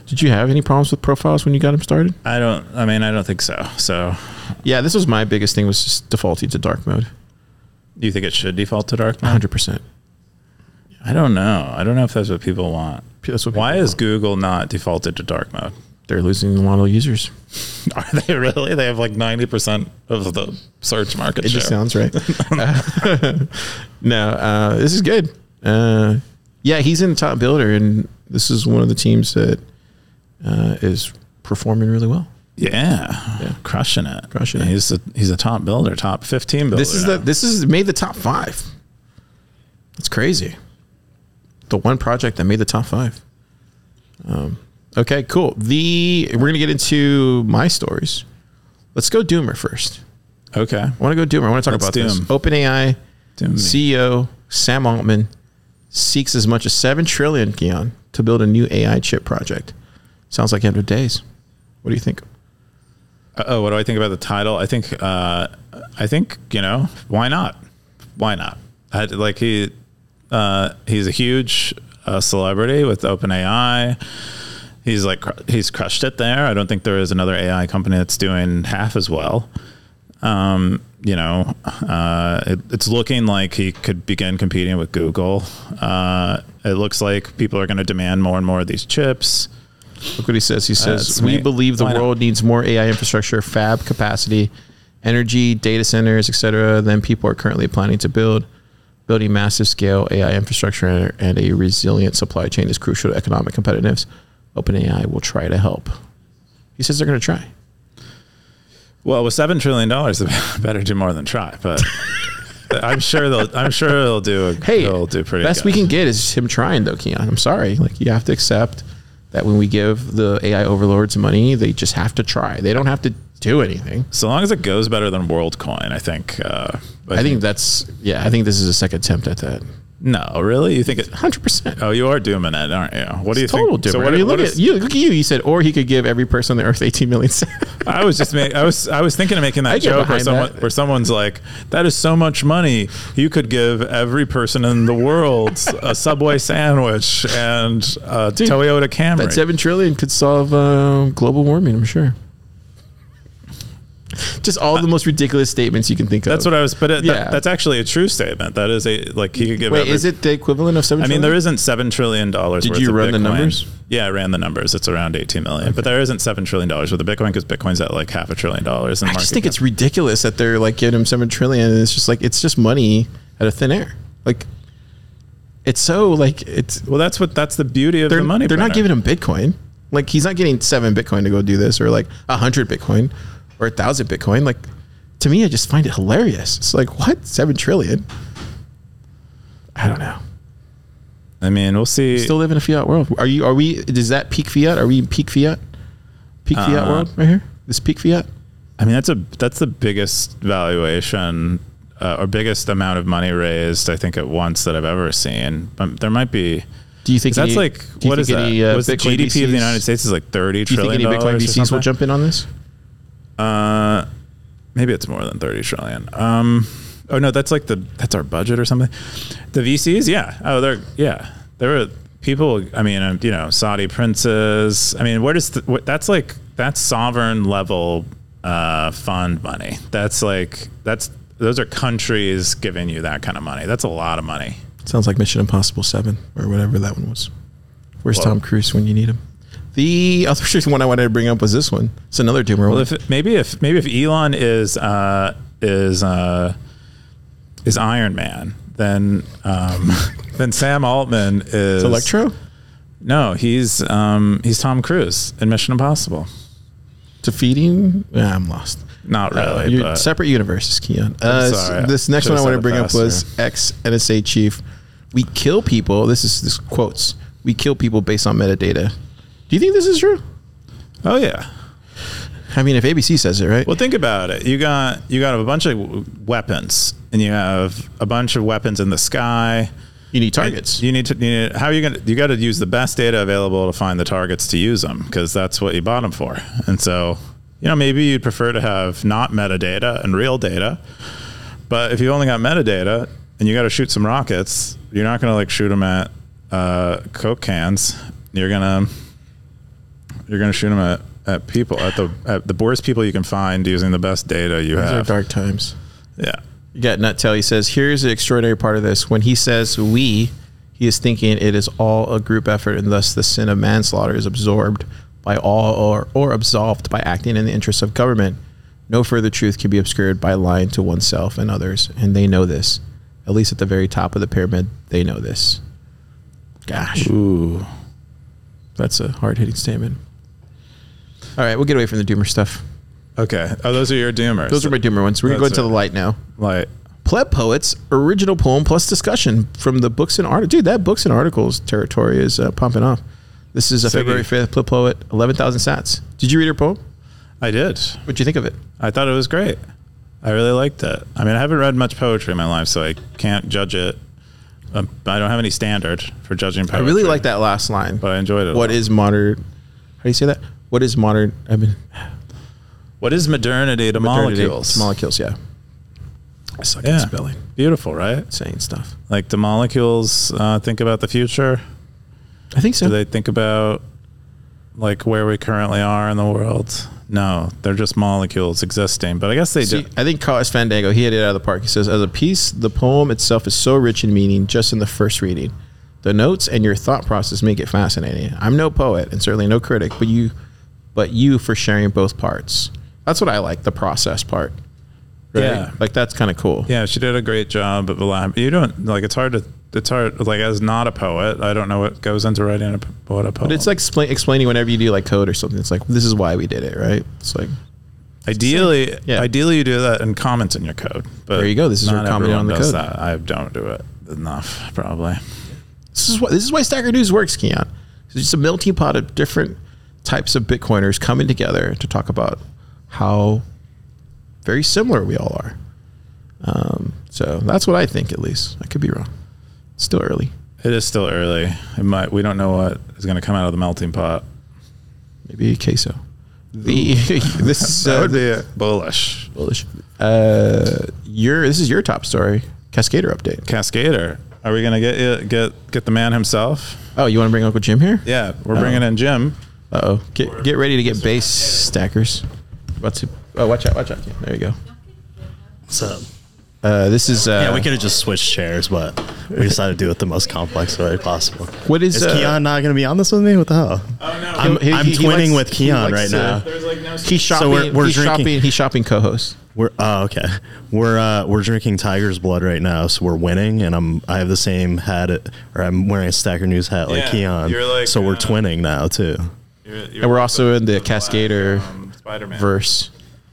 Did you have any problems with profiles when you got them started? I don't. I mean, I don't think so. So, Yeah, this was my biggest thing was just defaulting to dark mode. do you think it should default to dark mode? hundred percent. I don't know. I don't know if that's what people want. That's what Why people is want. Google not defaulted to dark mode? They're losing a lot of users. Are they really? They have like 90% of the search market It share. just sounds right. no, uh, this is good. Uh, yeah, he's in the top builder, and this is one of the teams that uh, is performing really well. Yeah, Yeah. crushing it, Crushing it. He's a he's a top builder, top fifteen builder. This is now. the this is made the top five. It's crazy. The one project that made the top five. Um, okay, cool. The we're gonna get into my stories. Let's go Doomer first. okay. I want to go Doomer. I want to talk Let's about this. OpenAI Doom. CEO Sam Altman seeks as much as seven trillion Gion to build a new AI chip project. Sounds like end of days. What do you think? Oh, what do I think about the title? I think uh, I think you know why not? Why not? I, like he uh, he's a huge uh, celebrity with OpenAI. He's like he's crushed it there. I don't think there is another AI company that's doing half as well. Um, you know, uh, it, it's looking like he could begin competing with Google. Uh, it looks like people are going to demand more and more of these chips. Look what he says. He says, That's We believe the Why not? world needs more AI infrastructure, fab capacity, energy, data centers, etc. than people are currently planning to build. Building massive scale AI infrastructure and- a resilient supply chain is crucial to economic competitiveness. OpenAI will try to help. He says they're going to try. Well, with seven trillion dollars, they better do more than try. But I'm sure they'll. I'm sure they'll do. Hey, they'll do pretty. best good. we can get is him trying, though, Keyan. I'm sorry. Like, you have to accept that when we give the AI overlords money, they just have to try. They don't have to do anything. So long as it goes better than WorldCoin, I think. Uh, I think that's, yeah, I think this is a second attempt at that. No, really. You think it? 100%. Oh, you are dooming it, aren't you? What do you Total think? different. So what, I mean, what look is- at you. Look at you. You said, or he could give every person on the earth 18 million. I was just make, I was I was thinking of making that get joke where someone that. where someone's like, "That is so much money. You could give every person in the world a Subway sandwich and a Dude, Toyota Camry." that 7 trillion could solve uh, global warming, I'm sure. Just all the most ridiculous statements you can think of. That's what I was. But it, Yeah. that, that's actually a true statement. That is a like he could give. Wait, every- is it the equivalent of seven? I mean, trillion? there isn't seven trillion dollars. Did worth you run the Bitcoin. numbers? Yeah, I ran the numbers. It's around eighteen million, but there isn't seven trillion dollars worth of Bitcoin because Bitcoin's at like half a trillion dollars. In I just think cap. it's ridiculous that they're like giving him seven trillion, and it's just like it's just money out of thin air. Like, it's so like it's well. That's what that's the beauty of the money. they're not giving him Bitcoin. Like he's not getting seven Bitcoin to go do this, or like a hundred Bitcoin, or a thousand Bitcoin. Like to me, I just find it hilarious. It's like what seven trillion? I don't know. I mean, we'll see. Still live in a fiat world. Are you? Are we? Is that peak fiat? Are we in peak fiat? Peak fiat Uh, world right here. This peak fiat. I mean, that's a that's the biggest valuation uh, or biggest amount of money raised I think at once that I've ever seen. But there might be. Do you think That's any- like what is think that? any, uh, the GDP of the United States is like thirty Do you think any Bitcoin VCs will jump in on this? Uh, maybe it's more than thirty trillion. Um, oh no, that's like the that's our budget or something. The VCs, yeah. Oh, they're yeah. There were people. I mean, um, you know, Saudi princes. I mean, what is the, what, that's like? That's sovereign level uh, fund money. That's like that's those are countries giving you that kind of money. That's a lot of money. Sounds like Mission Impossible Seven or whatever that one was. Where's Whoa. Tom Cruise when you need him? The other one I wanted to bring up was this one. It's another doomer Well, if maybe if maybe if Elon is uh, is uh, is Iron Man, then um, then Sam Altman is Electro No, he's um, he's Tom Cruise in Mission Impossible. defeating. Yeah, I'm lost. Not Uh, really. but separate universes, Keyan. Uh, sorry. this next one I want to bring up was ex NSA chief. We kill people. This is this quotes. We kill people based on metadata. Do you think this is true? oh yeah. I mean, if ABC says it, right? Well, think about it. You got you got a bunch of weapons, and you have a bunch of weapons in the sky. you need targets. You need to. You need, how are you gonna? You got to use the best data available to find the targets to use them because that's what you bought them for. And so, you know, maybe you'd prefer to have not metadata and real data. But if you only got metadata and you got to shoot some rockets, you're not gonna like shoot them at uh, coke cans. You're gonna you're gonna shoot them at, at people at the at the worst people you can find using the best data you These are have. dark times. Yeah. You got Nuttell. He says, here's the extraordinary part of this. When he says we, he is thinking it is all a group effort, and thus the sin of manslaughter is absorbed by all or, or absolved by acting in the interests of government. No further truth can be obscured by lying to oneself and others, and they know this. At least at the very top of the pyramid, they know this. Gosh, Ooh. that's a hard hitting statement. All right, we'll get away from the doomer stuff. Okay. Oh, those are your doomers. Those are my doomer ones. We're going to go That's into the light now. like Pleb Poets original poem plus discussion from the books and articles. Dude, that books and articles territory is uh, pumping off. This is a Siggy. February 5th Pleb Poet, 11,000 sats. Did you read her poem? I did. What'd you think of it? I thought it was great. I really liked it. I mean, I haven't read much poetry in my life, so I can't judge it. Um, I don't have any standard for judging poetry. I really like that last line. but I enjoyed it. a What is modern? How do you say that? What is modern? I mean, what is modernity to modernity- molecules? Molecules, yeah. I suck Yeah. at spelling, Beautiful, right? saying stuff. Like, do molecules uh, think about the future? I think so. Do they think about like where we currently are in the world? No, they're just molecules existing. But I guess they See, do. I think Carlos Fandango, he hit it out of the park. He says, as a piece, the poem itself is so rich in meaning just in the first reading. The notes and your thought process make it fascinating. I'm no poet and certainly no critic, but you, but you for sharing both parts. That's what I like, the process part. Right? Yeah. Like that's kind of cool. Yeah, she did a great job of elab- You don't like. It's hard to. It's hard. Like as not a poet, I don't know what goes into writing a, p- what a poem. But it's like explain, explaining whenever you do like code or something. It's like, this is why we did it, right? It's like, ideally, Yeah. ideally you do that and comment in your code. But There you go. This is not her commenting on the code. That. I don't do it enough, probably. This is what this is why Stacker News works, Keyan. It's just a melting pot of different types of Bitcoiners coming together to talk about how very similar we all are. Um, so that's what I think, at least. I could be wrong. It's still early. It is still early. It might. We don't know what is going to come out of the melting pot. Maybe a queso. The this is That uh, would be bullish. bullish. Uh, your this is your top story. CASCDR update. CASCDR. Are we going to get get get the man himself? Oh, you want to bring Uncle Jim here? Yeah, we're Oh. bringing in Jim. Uh oh. Get get ready to get base stackers. About to Oh, watch out! Watch out! There you go. So Uh, this is uh, yeah, we could have just switched chairs, but we decided to do it the most complex way possible. What is, is uh, Keyan not going to be on this with me? What the hell? Oh no. I'm, He- I'm he- he twinning likes- with he Keyan likes right to- now. Like no. he's shopping. So we're- we're he's drinking- shopping. He's shopping co-host. We're oh okay. We're uh, we're drinking Tiger's blood right now, so we're winning, and I'm I have the same hat, or I'm wearing a Stacker News hat like Yeah, Keyan. you're like, so we're uh, twinning now too. You're, you're And we're also in the Black Cascader from Spider-Man. verse.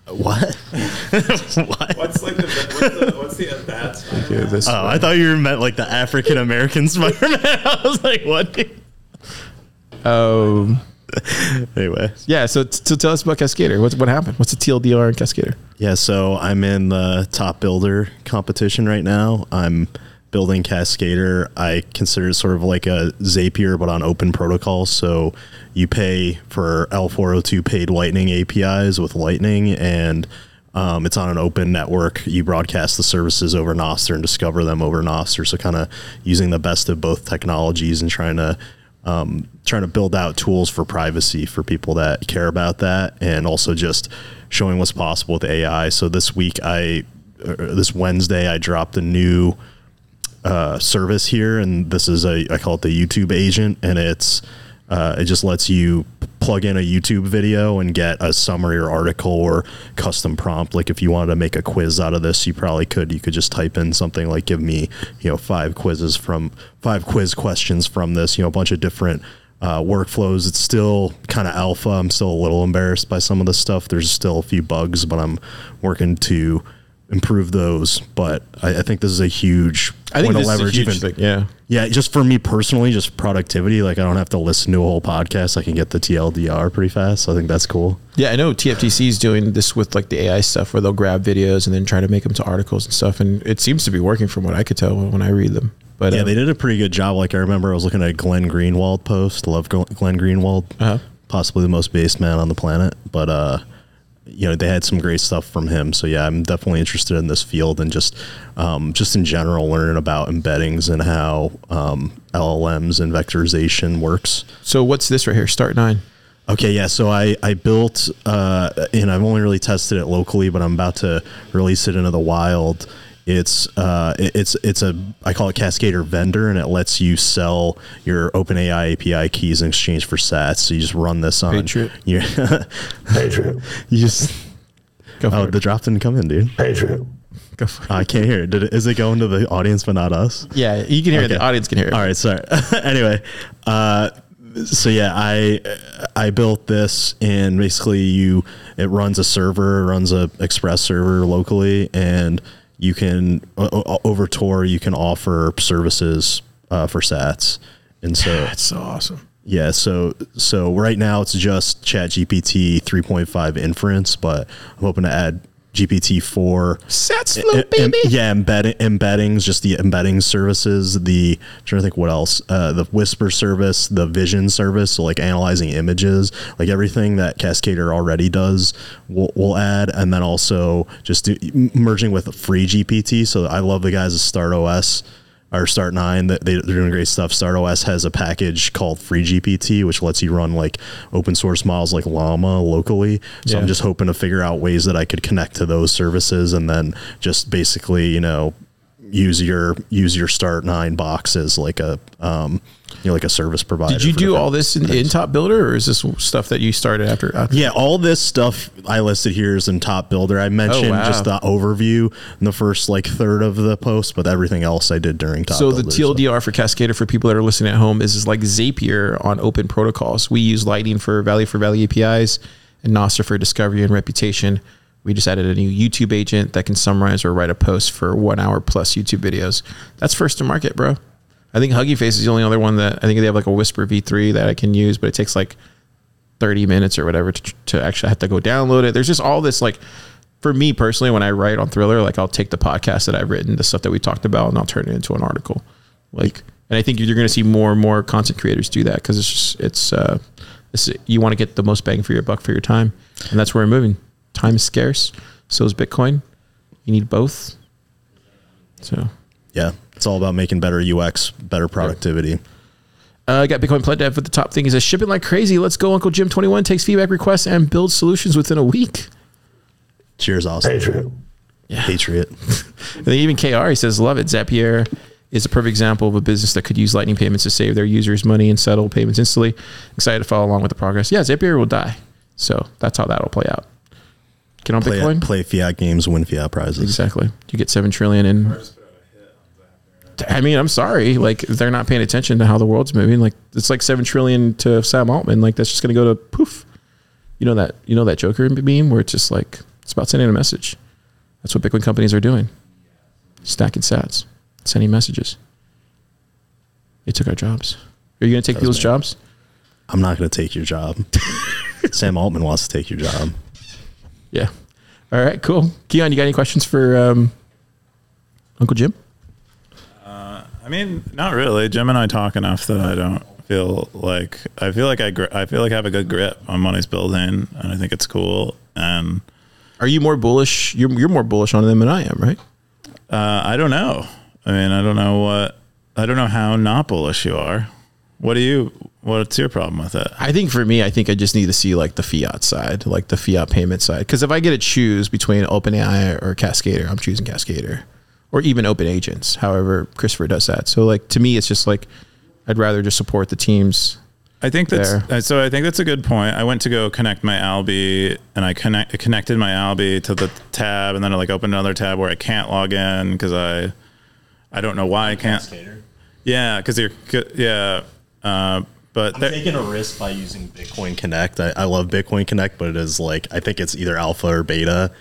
What? what? What's like the what's the, what's the that Spider-Man? Yeah, this Oh, I thought you meant like the African American Spider-Man. I was like, what? um, Anyway, yeah. So, so tell us about CASCDR. What's what happened? What's the TLDR in CASCDR? yeah. So I'm in the top builder competition right now. I'm building CASCDR. I consider it sort of like a Zapier, but on open protocols. So you pay for L402 paid Lightning APIs with Lightning, and um, it's on an open network. You broadcast the services over Nostr and discover them over Nostr. So kind of using the best of both technologies and trying to um, trying to build out tools for privacy for people that care about that, and also just showing what's possible with AI. So this week, I uh, this Wednesday, I dropped a new uh, service here, and this is a I call it the YouTube agent, and it's uh, it just lets you plug in a YouTube video and get a summary or article or custom prompt. Like if you wanted to make a quiz out of this, you probably could. You could just type in something like "Give me you know five quizzes from five quiz questions from this." You know, a bunch of different uh, workflows. It's still kind of alpha. I'm still a little embarrassed by some of the stuff. There's still a few bugs, but I'm working to improve those. But I, I think this is a huge I think point this of is a leverage. huge even thing. Yeah. yeah, just for me personally, just productivity. Like I don't have to listen to a whole podcast. I can get the TLDR pretty fast. So I think that's cool. Yeah, I know TFTC is doing this with like the AI stuff where they'll grab videos and then try to make them to articles and stuff, and it seems to be working from what I could tell when I read them. But Yeah, um, they did a pretty good job. Like I remember, I was looking at a Glenn Greenwald post. Love Glenn Greenwald, Uh-huh. possibly the most based man on the planet. But uh, you know, they had some great stuff from him. So yeah, I'm definitely interested in this field and just um, just in general learning about embeddings and how um, LLMs and vectorization works. So what's this right here? Start9. Okay, yeah. So I I built uh, and I've only really tested it locally, but I'm about to release it into the wild. It's uh, it's it's a I call it CASCDR vendor, and it lets you sell your OpenAI API keys in exchange for Sats. So you just run this on Patriot. your Patriot. you just Go for oh it. the drop didn't come in, dude. Patriot. Go for it. I can't hear it. Did it. Is it going to the audience but not us? Yeah, you can hear it. The audience can hear it. All right, sorry. anyway, uh, so yeah, I I built this, and basically you it runs a server, runs a Express server locally, and you can o- o- over Tor you can offer services uh, for Sats, and so That's so awesome. yeah, so so right now it's just ChatGPT 3.5 inference, but I'm hoping to add GPT 4 Sats em- baby. yeah, embedding embeddings, just the embedding services. The I'm trying to think what else. Uh, the Whisper service, the Vision service, so like analyzing images, like everything that CASCDR already does, we'll, we'll add, and then also just do, merging with free GPT. So I love the guys at StartOS or Start9. That they, they're doing great stuff. StartOS has a package called Free GPT, which lets you run like open source models like Llama locally. So Yeah. I'm just hoping to figure out ways that I could connect to those services and then just basically, you know, use your use your Start9 box as like a um, you know like a service provider. Did you do all this in, in Top Builder, or is this stuff that you started after? after- Yeah, all this stuff I listed here is in Top Builder. I mentioned wow. just the overview in the first like third of the post, but everything else I did during Top So Builder. the TLDR for CASCDR for people that are listening at home is, is like Zapier on open protocols. We use Lightning for Value for Value APIs and Nostr for discovery and reputation. We just added a new YouTube agent that can summarize or write a post for one hour plus YouTube videos. That's first to market, bro. I think Hugging Face is the only other one that I think they have like a Whisper V3 that I can use, but it takes like 30 minutes or whatever to, to actually have to go download it. There's just all this like for me personally, when I write on Thriller, like I'll take the podcast that I've written, the stuff that we talked about, and I'll turn it into an article. Like, and I think you're going to see more and more content creators do that because it's just it's uh, it's, you want to get the most bang for your buck for your time, and that's where we're moving. Time is scarce, so is Bitcoin. You need both. So yeah, it's all about making better UX, better productivity. Uh, I got Bitcoin Pledge Dev at the top thing. He says, shipping like crazy. Let's go. Uncle Jim 21 takes feedback requests and builds solutions within a week. Cheers, Austin. Patriot. Yeah. Patriot. And then even KR, he says, love it. Zapier is a perfect example of a business that could use Lightning payments to save their users money and settle payments instantly. Excited to follow along with the progress. Yeah, Zapier will die. So that's how that'll play out. Get on Play, Bitcoin. play fiat games, win fiat prizes. Exactly. You get seven trillion in. I mean, I'm sorry. Like they're not paying attention to how the world's moving. Like it's like seven trillion to Sam Altman. Like that's just gonna go to poof. You know that you know that Joker meme where it's just like it's about sending a message. That's what Bitcoin companies are doing. Stacking sats, sending messages. They took our jobs. Are you gonna take people's jobs? I'm not going to take your job. Sam Altman wants to take your job. Yeah. All right. Cool. Keyan, you got any questions for um, Uncle Jim? I mean, not really. Jim and I talk enough that I don't feel like I feel like I gri- I feel like I have a good grip on what he's building, and I think it's cool. And Are you more bullish? You're you're more bullish on them than I am, right? uh, I don't know. I mean, I don't know what I don't know how not bullish you are. What do you? What's your problem with it? I think for me, I think I just need to see like the fiat side, like the fiat payment side. Because if I get to choose between OpenAI or CASCDR, I'm choosing CASCDR, or even Open Agents. However, Christopher does that. So like to me, it's just like I'd rather just support the teams. I think that's there. uh, so. I think that's a good point. I went to go connect my Alby, and I connect I connected my Alby to the tab, and then I like opened another tab where I can't log in because I I don't know why I can't. CASCDR. Yeah, because you're yeah. Uh, but I'm taking a risk by using Bitcoin Connect. I, I love Bitcoin Connect, but it is like I think it's either alpha or beta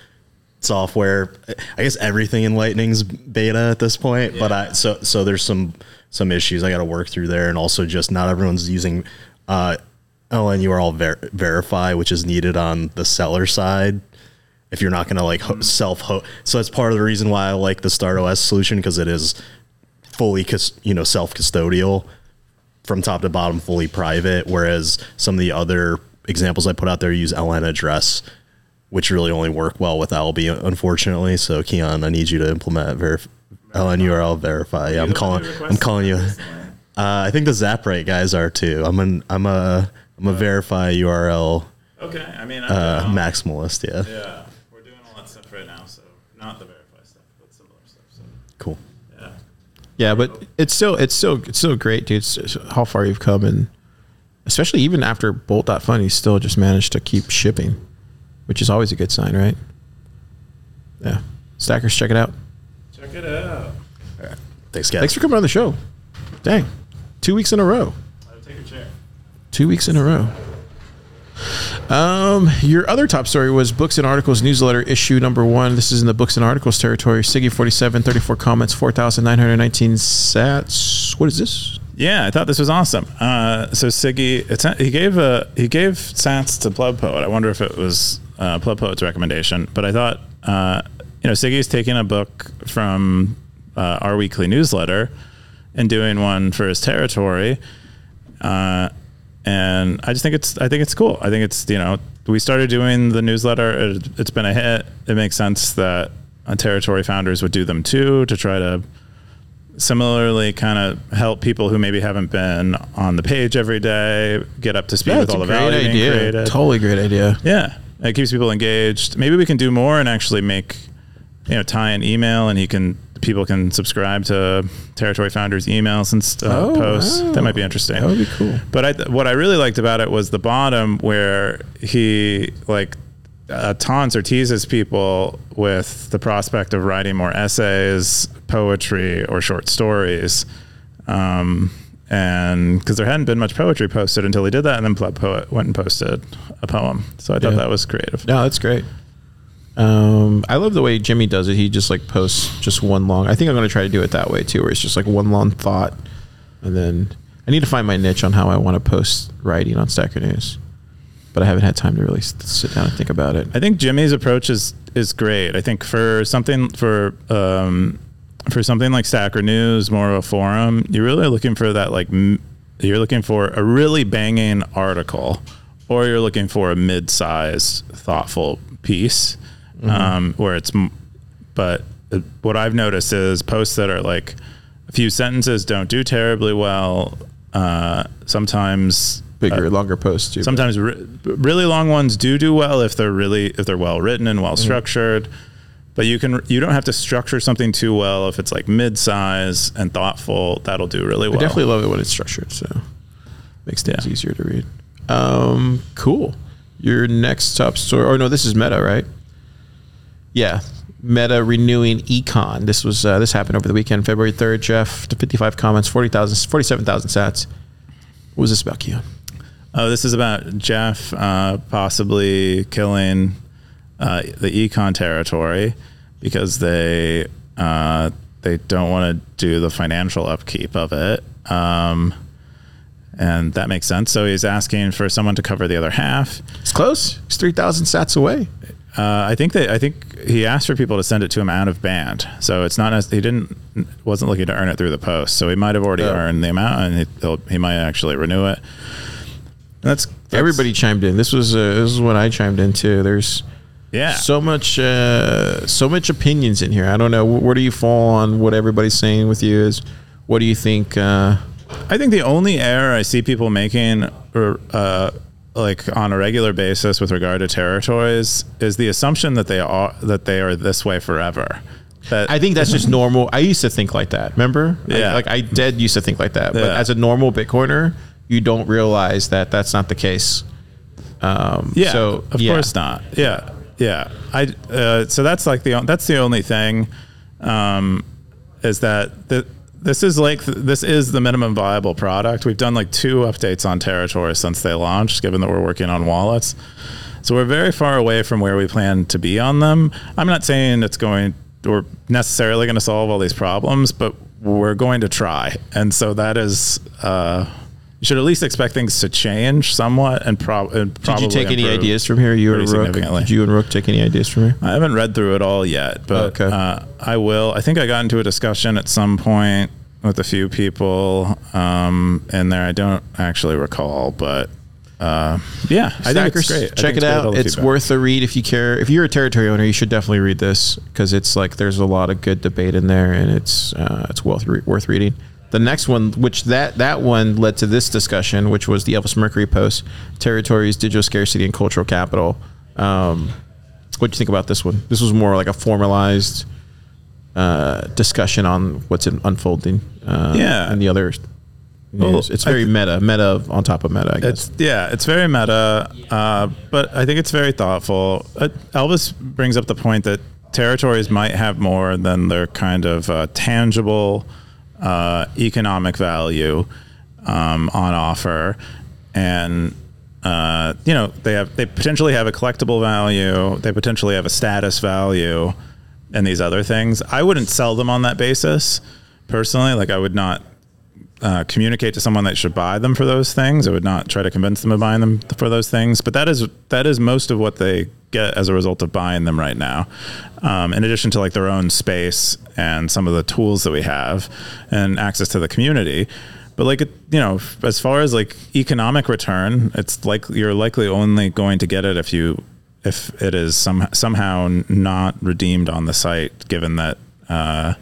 software. I guess everything in Lightning's beta at this point. But I so so there's some some issues I got to work through there, and also just not everyone's using uh, LNURL ver- verify, which is needed on the seller side. If you're not going to like ho- self host, so that's part of the reason why I like the StartOS solution because it is fully cus- you know self custodial from top to bottom fully private whereas some of the other examples i put out there use ln address which really only work well with Alby unfortunately. So Keyan i need you to implement verif- ln url verify. Yeah i'm calling i'm calling you. Uh, i think the zaprate guys are too. I'm an i'm a i'm a verify url okay. I mean, uh, maximalist yeah. Yeah, we're doing all that stuff right now, so not the verify stuff, but similar stuff. So cool yeah. Yeah, but it's still it's still it's still great, dude. It's, it's how far you've come, and especially even after Bolt.fun, you still just managed to keep shipping, which is always a good sign, right? Yeah, stackers, check it out. Check it out. thanks guys Thanks for coming on the show. Dang, two weeks in a row. Take a chair. Two weeks in a row. Um, your other top story was books and articles newsletter issue number one. This is in the books and articles territory. Siggy 47, 34 comments, 4,919 sats. What is this? Yeah, I thought this was awesome. Uh, so Siggy, he gave a he gave Sats to Pleb Poet. I wonder if it was uh, Poet's recommendation, but I thought uh, you know Siggy's taking a book from uh, our weekly newsletter and doing one for his territory. Uh, and I just think it's I think it's cool. I think it's you know we started doing the newsletter. It, it's been a hit. It makes sense that territory founders would do them too to try to similarly kind of help people who maybe haven't been on the page every day get up to speed with all the value being created. Totally great idea. Yeah, it keeps people engaged. Maybe we can do more and actually make you know tie an email and he can people can subscribe to territory founders emails and stuff Oh, posts. wow. That might be interesting. That would be cool. But I, what I really liked about it was the bottom where he like uh, taunts or teases people with the prospect of writing more essays, poetry, or short stories. Um, and because there hadn't been much poetry posted until he did that, and then Poet went and posted a poem. So I thought Yeah. that was creative. No, that's great. Um, I love the way Jimmy does it. He just like posts just one long. I think I'm going to try to do it that way too, where it's just like one long thought, and then I need to find my niche on how I want to post writing on Stacker News, but I haven't had time to really sit down and think about it. I think Jimmy's approach is is great. I think for something for um, for something like Stacker News, more of a forum, you're really looking for that like you're looking for a really banging article, or you're looking for a mid-sized, thoughtful piece um, where it's. But uh, what I've noticed is posts that are like a few sentences don't do terribly well. Uh, sometimes bigger, longer posts too. Sometimes re- really long ones do do well if they're really if they're well written and Mm-hmm. well structured. But you can you don't have to structure something too well if it's like mid size and thoughtful. That'll do really well. I definitely love it when it's structured. So makes things Yeah. easier to read. Um, cool. Your next top story. Or no, this is Meta, right? Yeah, Meta renewing Econ. This was uh, this happened over the weekend, February third. Jeff, to fifty five comments, 40,000, 47,000 sats. What was this about, Keyan? Oh, this is about Jeff uh, possibly killing uh, the econ territory because they uh, they don't want to do the financial upkeep of it, um, and that makes sense. So he's asking for someone to cover the other half. It's close. It's three thousand sats away. Uh, I think that I think he asked for people to send it to him out of band, so it's not as he didn't wasn't looking to earn it through the post. So he might have already Oh. earned the amount, and he, he'll, might actually renew it. That's, that's Everybody chimed in. This was uh, this is what I chimed in too. There's yeah. so much uh, so much opinions in here. I don't know where do you fall on what everybody's saying with you is. What do you think? Uh, I think the only error I see people making, or uh, like on a regular basis with regard to territories, is the assumption that they are that they are this way forever. That I think that's just normal. I used to think like that. Remember? Yeah. Like, like I dead used to think like that. But as a normal Bitcoiner, you don't realize that that's not the case. Um, yeah, So of yeah. course not. Yeah, yeah. I uh, so that's like the that's the only thing, um, is that the. This is like this is the minimum viable product. We've done like two updates on Territory since they launched, given that we're working on wallets. So we're very far away from where we plan to be on them. I'm not saying it's going or necessarily going to solve all these problems, but we're going to try. And so that is, uh, you should at least expect things to change somewhat and, prob- and Did you take any ideas from here? You and Rook. Did you and Rook take any ideas from here? I haven't read through it all yet, but Okay. uh, I will. I think I got into a discussion at some point with a few people um, in there. I don't actually recall, but uh, yeah, I think it's great. Check it out. It's feedback. worth a read if you care. If you're a territory owner, you should definitely read this because it's like there's a lot of good debate in there, and it's uh, it's worth re- worth reading. The next one, which that that one led to this discussion, which was the Elvis Mercury post, territories, digital scarcity, and cultural capital. Um, what do you think about this one? This was more like a formalized uh, discussion on what's in, unfolding. Uh, Yeah. and the other. Well, it's very thi- meta, meta on top of meta. I guess. It's yeah, it's very meta, uh, but I think it's very thoughtful. Uh, Elvis brings up the point that territories might have more than their kind of uh, tangible uh, economic value um, on offer, and uh, you know they have they potentially have a collectible value, they potentially have a status value, and these other things. I wouldn't sell them on that basis personally. Like I would not uh, communicate to someone that should buy them for those things. I would not try to convince them of buying them for those things. But that is that is most of what they get as a result of buying them right now. Um, in addition to like their own space and some of the tools that we have and access to the community. But like you know, as far as like economic return, it's like you're likely only going to get it if you if it is some somehow not redeemed on the site, given that. Uh,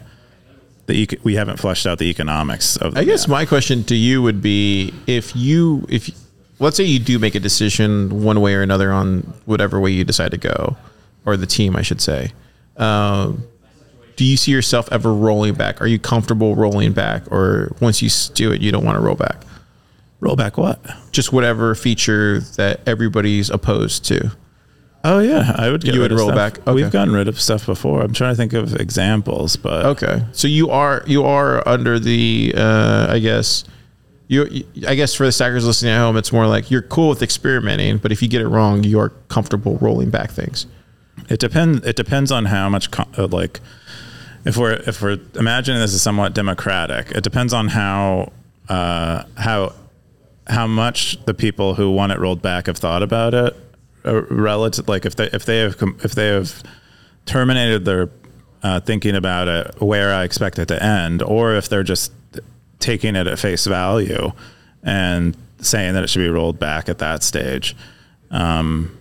the eco- we haven't fleshed out the economics of. I guess yeah. my question to you would be if you if let's say you do make a decision one way or another on whatever way you decide to go, or the team, I should say. Um, do you see yourself ever rolling back? Are you comfortable rolling back, or once you do it, you don't want to roll back? roll back what? Just whatever feature that everybody's opposed to. Oh yeah, I would. Get You would roll stuff. back? Okay. We've gotten rid of stuff before. I'm trying to think of examples, but Okay, so you are you are under the uh, I guess you I guess for the stackers listening at home, it's more like you're cool with experimenting, but if you get it wrong, you are comfortable rolling back things. it depends. It depends on how much uh, like if we're if we're imagining this is somewhat democratic. It depends on how uh, how how much the people who want it rolled back have thought about it. Relative, like if they if they have if they have terminated their uh, thinking about it where I expect it to end, or if they're just taking it at face value and saying that it should be rolled back at that stage. Um,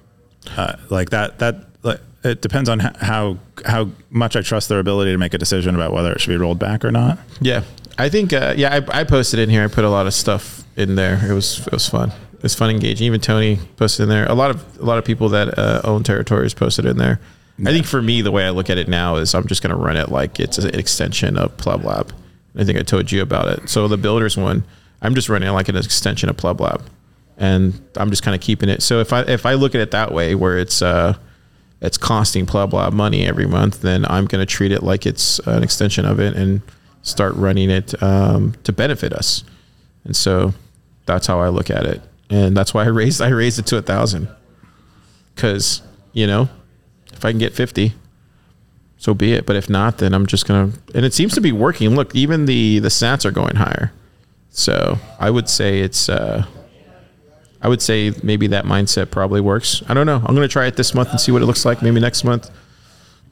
uh, like that, that like, it depends on how how much I trust their ability to make a decision about whether it should be rolled back or not. Yeah, I think uh, yeah, I, I posted in here. I put a lot of stuff in there. It was it was fun. It's fun engaging. Even Tony posted in there. A lot of a lot of people that uh, own territories posted in there. I think for me, the way I look at it now is I'm just going to run it like it's an extension of Pleb Lab. I think I told you about it. So the builders one, I'm just running it like an extension of Pleb Lab, and I'm just kind of keeping it. So if I if I look at it that way, where it's uh, it's costing Pleb Lab money every month, then I'm going to treat it like it's an extension of it and start running it um, to benefit us. And so that's how I look at it, and that's why I raised I raised it to a thousand, because you know if I can get 50, so be it. But if not, then I'm just gonna. And it seems to be working. Look, even the the stats are going higher. So I would say it's. uh I would say maybe that mindset probably works. I don't know. I'm gonna try it this month and see what it looks like. Maybe next month.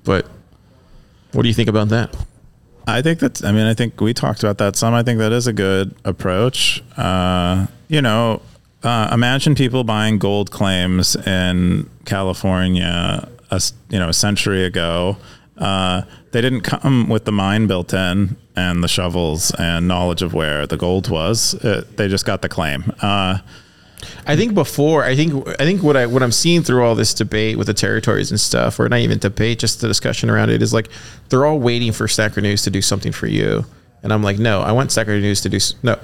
But what do you think about that? I think that's. I mean, I think we talked about that some. I think that is a good approach. Uh, you know, uh, imagine people buying gold claims in California, a, you know, a century ago. Uh, they didn't come with the mine built in and the shovels and knowledge of where the gold was. It, they just got the claim. Uh, I think before I think I think what I what I'm seeing through all this debate with the territories and stuff, or not even debate, just the discussion around it is like they're all waiting for Stacker News to do something for you, and I'm like, no, I want Stacker News to do no.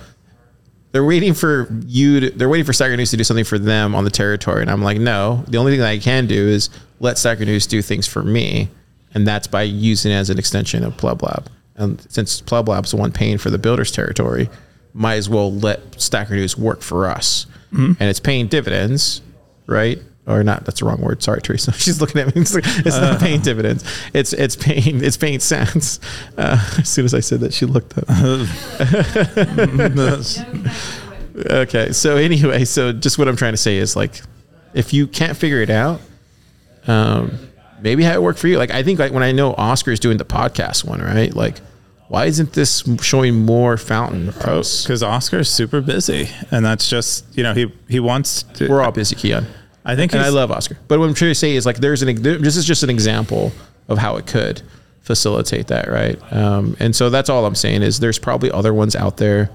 They're waiting for you. To, they're waiting for Stacker News to do something for them on the territory, and I'm like, no. The only thing that I can do is let Stacker News do things for me, and that's by using it as an extension of Pleb Lab. And since Pleb Lab's the one paying for the builder's territory, might as well let Stacker News work for us. Mm-hmm. And it's paying dividends, right? Or not? That's the wrong word. Sorry, Teresa. She's looking at me. It's, like, it's not paying dividends. It's it's paying it's paying cents. Uh, as soon as I said that, she looked up. okay. So anyway, so just what I'm trying to say is like, if you can't figure it out, um, maybe have it work for you. Like I think like when I know Oscar is doing the podcast one, right? Like, why isn't this showing more fountain posts? because Oscar's super busy, and that's just you know he he wants. To, We're all busy, Keyan. I think and I love Oscar. But what I'm trying to say is like there's an this is just an example of how it could facilitate that, right? Um, and so that's all I'm saying is there's probably other ones out there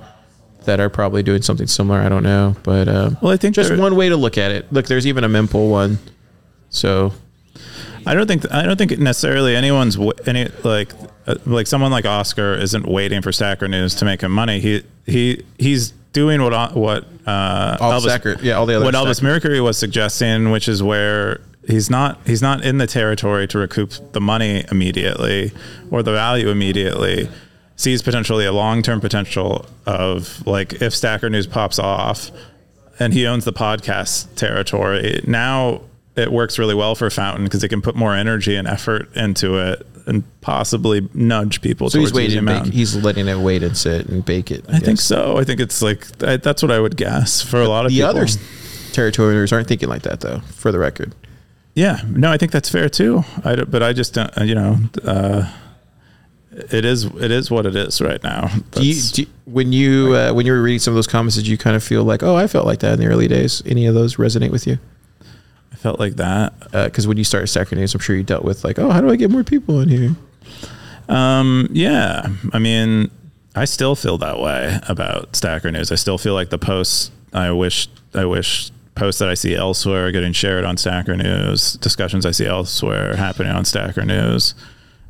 that are probably doing something similar. I don't know, but um, Well, I think just one way to look at it. Look, there's even a mempool one. So I don't think I don't think necessarily anyone's any like uh, like someone like Oscar isn't waiting for Stacker News to make him money. He he he's doing what what uh, All Stacker- yeah, all the other what Elvis. Mercury was suggesting, which is where he's not he's not in the territory to recoup the money immediately or the value immediately. Sees potentially a long term potential of like if Stacker News pops off, and he owns the podcast territory. Now it works really well for Fountain because he can put more energy and effort into it and possibly nudge people so he's waiting. Bake, he's letting it wait and sit and bake it. I think so. I think it's like I, that's what I would guess for a lot of The people. other s- territory owners aren't thinking like that though. For the record, yeah, no, I think that's fair too. I but I just don't, you know, uh, it is it is what it is right now. do you, do you- when you uh, when you were reading some of those comments, did you kind of feel like, oh, I felt like that in the early days? Any of those resonate with you? Felt like that. because when you started Stacker News, I'm sure you dealt with like, oh, how do I get more people in here? Um, yeah, I mean, I still feel that way about Stacker News. I still feel like the posts I wish I wish posts that I see elsewhere are getting shared on Stacker News, discussions I see elsewhere happening on Stacker News.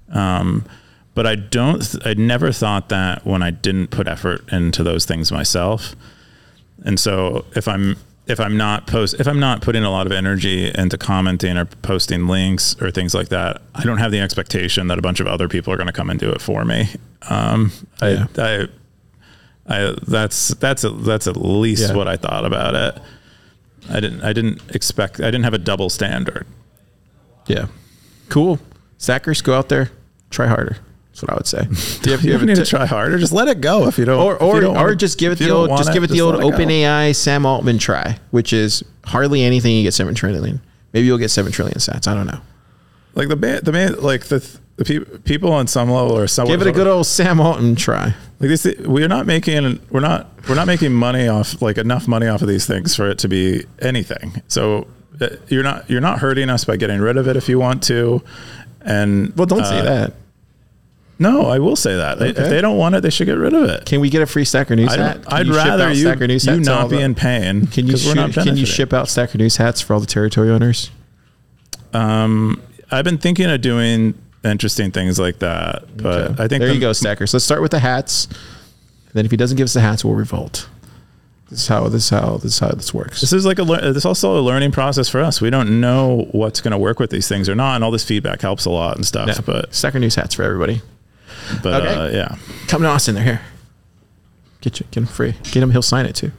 Um, but I don't. Th- I never thought that when I didn't put effort into those things myself. And so if I'm if I'm not post if I'm not putting a lot of energy into commenting or posting links or things like that, I don't have the expectation that a bunch of other people are going to come and do it for me. Um, Yeah. I, I, I, that's that's a, that's at least Yeah. what I thought about it. I didn't I didn't expect I didn't have a double standard. Yeah, cool. Stackers, go out there, try harder. That's what I would say. Do you have, do You you have need to try harder. Just let it go if you don't. or or, don't or just give it the old just give it the old it. OpenAI Sam Altman try, which is hardly anything you get seven trillion. Maybe you'll get seven trillion sats. I don't know. Like the man, the man, like the the pe- people on some level are somewhat Give it a good old Sam Altman try. like this. We're not making we're not we're not making money off like enough money off of these things for it to be anything. So uh, you're not you're not hurting us by getting rid of it if you want to. And Well, don't say uh, that. No, I will say that Okay. if they don't want it, they should get rid of it. Can we get a free Stacker News hat? Can I'd rather you, you hats to all not be the- in pain. Can you shoot, can you ship out Stacker News hats for all the territory owners? Um, I've been thinking of doing interesting things like that, but Okay. I think there the- you go, Stackers. Let's start with the hats. And then if he doesn't give us the hats, we'll revolt. This is how this is how this is how this works. This is like a this is also a learning process for us. We don't know what's going to work with these things or not, and all this feedback helps a lot and stuff. But Stacker News hats for everybody. But Okay. uh, yeah, Come to Austin, they're here. Get you, get him free. Get him. He'll sign it too.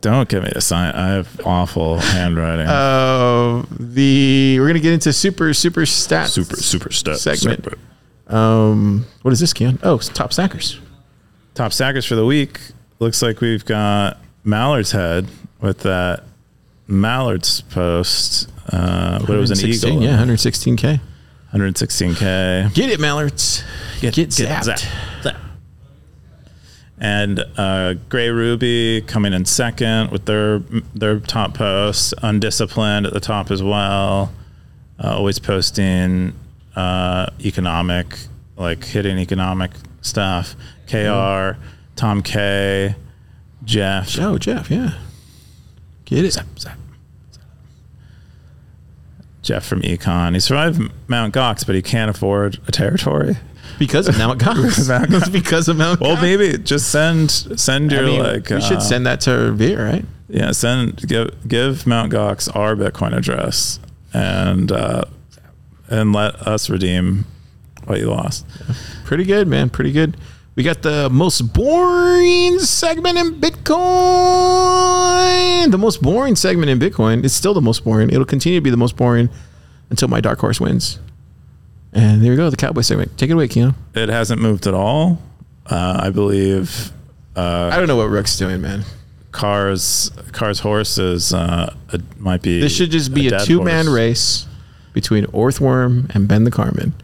don't give me a sign. I have awful handwriting. Uh, the we're gonna get into super super stats. super super step segment. super. Um, what is this, Keyan? Oh, it's top stackers. Top stackers for the week. Looks like we've got Mallard's head with that Mallard's post. Uh, but it was an 116, eagle. Yeah, 116k. 116k. Get it, Mallards. Get, get zapped. zapped. Zap. And uh, Gray Ruby coming in second with their their top posts. Undisciplined at the top as well. Uh, always posting uh, economic, like hitting economic stuff. Kr, Tom K, Jeff. Oh, Jeff. Yeah. Get it. Zap, zap. Jeff from Econ. He survived Mount Gox, but he can't afford a territory. Because of Mount Gox. Mount It's because of Mount Well, Gox. maybe just send send I your mean, like. we uh, should send that to Veer, right? Yeah, send give give Mount Gox our Bitcoin address and uh, and let us redeem what you lost. Pretty good, man. Pretty good. We got the most boring segment in Bitcoin. The most boring segment in Bitcoin. It's still the most boring. It'll continue to be the most boring until my dark horse wins. And there we go, the cowboy segment. Take it away, Keyan. It hasn't moved at all. Uh, I believe I don't know what Rook's doing, man. cars cars horses uh, it might be. This should just be a, dead two man race between Orthworm and Ben the Carman.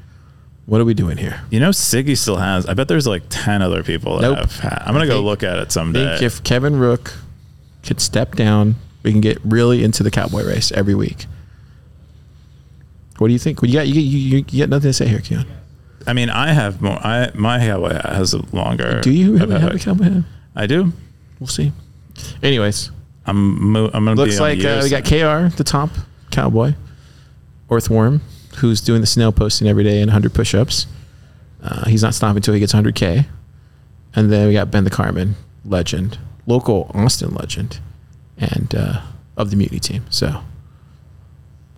What are we doing here? You know, Siggy still has. I bet there's like ten other people that Nope. have. Had, I'm gonna I go think- look at it someday. think if Kevin Rook could step down, we can get really into the cowboy race every week. What do you think? You got you, you, you got nothing to say here, Keyan. I mean, I have more. I my cowboy hat has a longer. Do you really have a cowboy hat? I do. We'll see. Anyways, I'm. Mo- I'm gonna be looks like uh, we got. KR, the top cowboy, Orthworm, who's doing the snail posting every day and 100 push-ups. Uh, he's not stopping until he gets 100k. And then we got Ben the Carman, legend, local Austin legend, and uh, of the Mutiny team. So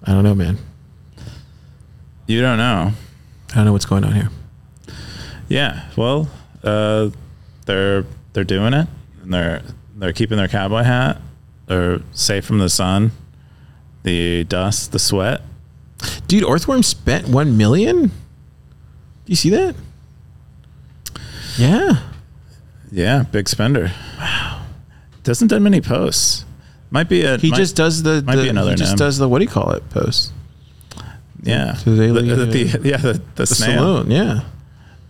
I don't know, man. You don't know. I don't know what's going on here. Yeah. Well, uh, they're they're doing it, and they're they're keeping their cowboy hat. They're safe from the sun, the dust, the sweat. Dude, Earthworm spent 1 million? Do you see that? Yeah. Yeah, big spender. Wow. Doesn't done many posts. Might be a. He might- just does the, might the be another he just name. does the what do you call it post yeah. the daily, the, uh, the- yeah the, the, the saloon yeah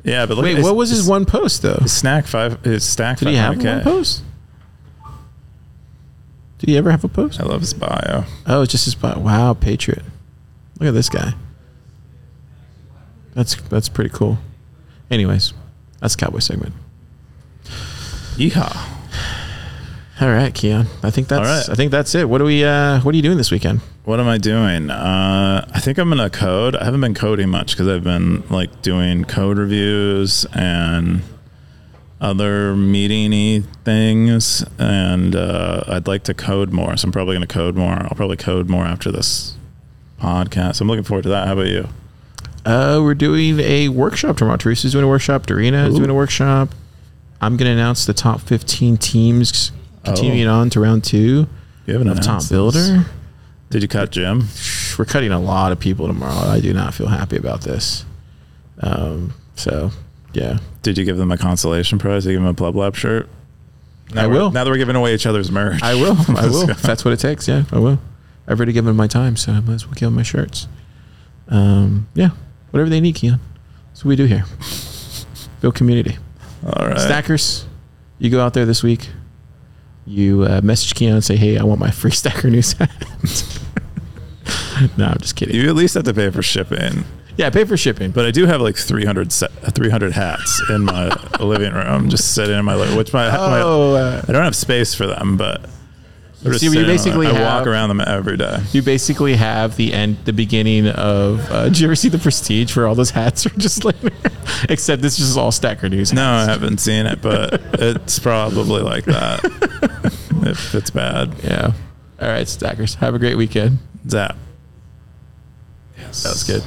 Yeah, but look wait at what was his one post though his snack five his stack. did he have 500K. one post did he ever have a post I love his bio. oh it's just his bio. wow patriot look at this guy that's that's pretty cool anyways that's cowboy segment Yeehaw. all right Keyan I think that's right. I think that's it what are we uh what are you doing this weekend What am I doing? Uh, I think I'm gonna code. I haven't been coding much because I've been like doing code reviews and other meetingy things, and uh, I'd like to code more. So I'm probably gonna code more. I'll probably code more after this podcast. I'm looking forward to that. How about you? Uh, we're doing a workshop tomorrow. Teresa's doing a workshop. Dorina is doing a workshop. I'm going to announce the top 15 teams continuing on to round two You have enough Top this. Builder. Did you cut Jim? We're cutting a lot of people tomorrow. I do not feel happy about this. Um, so, yeah. Did you give them a consolation prize? Did you give them a Pleb Lab shirt? Now I will. Now that we're giving away each other's merch. I will. I will. if that's what it takes, yeah, I will. I've already given them my time, so I might as well give them my shirts. Um, yeah, whatever they need, Keyan. That's what we do here. Build community. All right. Stackers, you go out there this week. You uh, message Keyan and say, "Hey, I want my free Stacker news hat." no, I'm just kidding. You at least have to pay for shipping. Yeah, pay for shipping. But I do have like 300 set, 300 hats in my living room, just sitting in my living. Which my, Oh, my uh, I don't have space for them, but See, you sitting in my- basically I have- walk around them every day. you basically have the end, the beginning of. Uh, did you ever see the Prestige where all those hats are just like, except this is all Stacker News. No, I haven't seen it, but it's probably like that. if it's bad, Yeah. All right, Stackers. Have a great weekend. zap. Yes, that was good.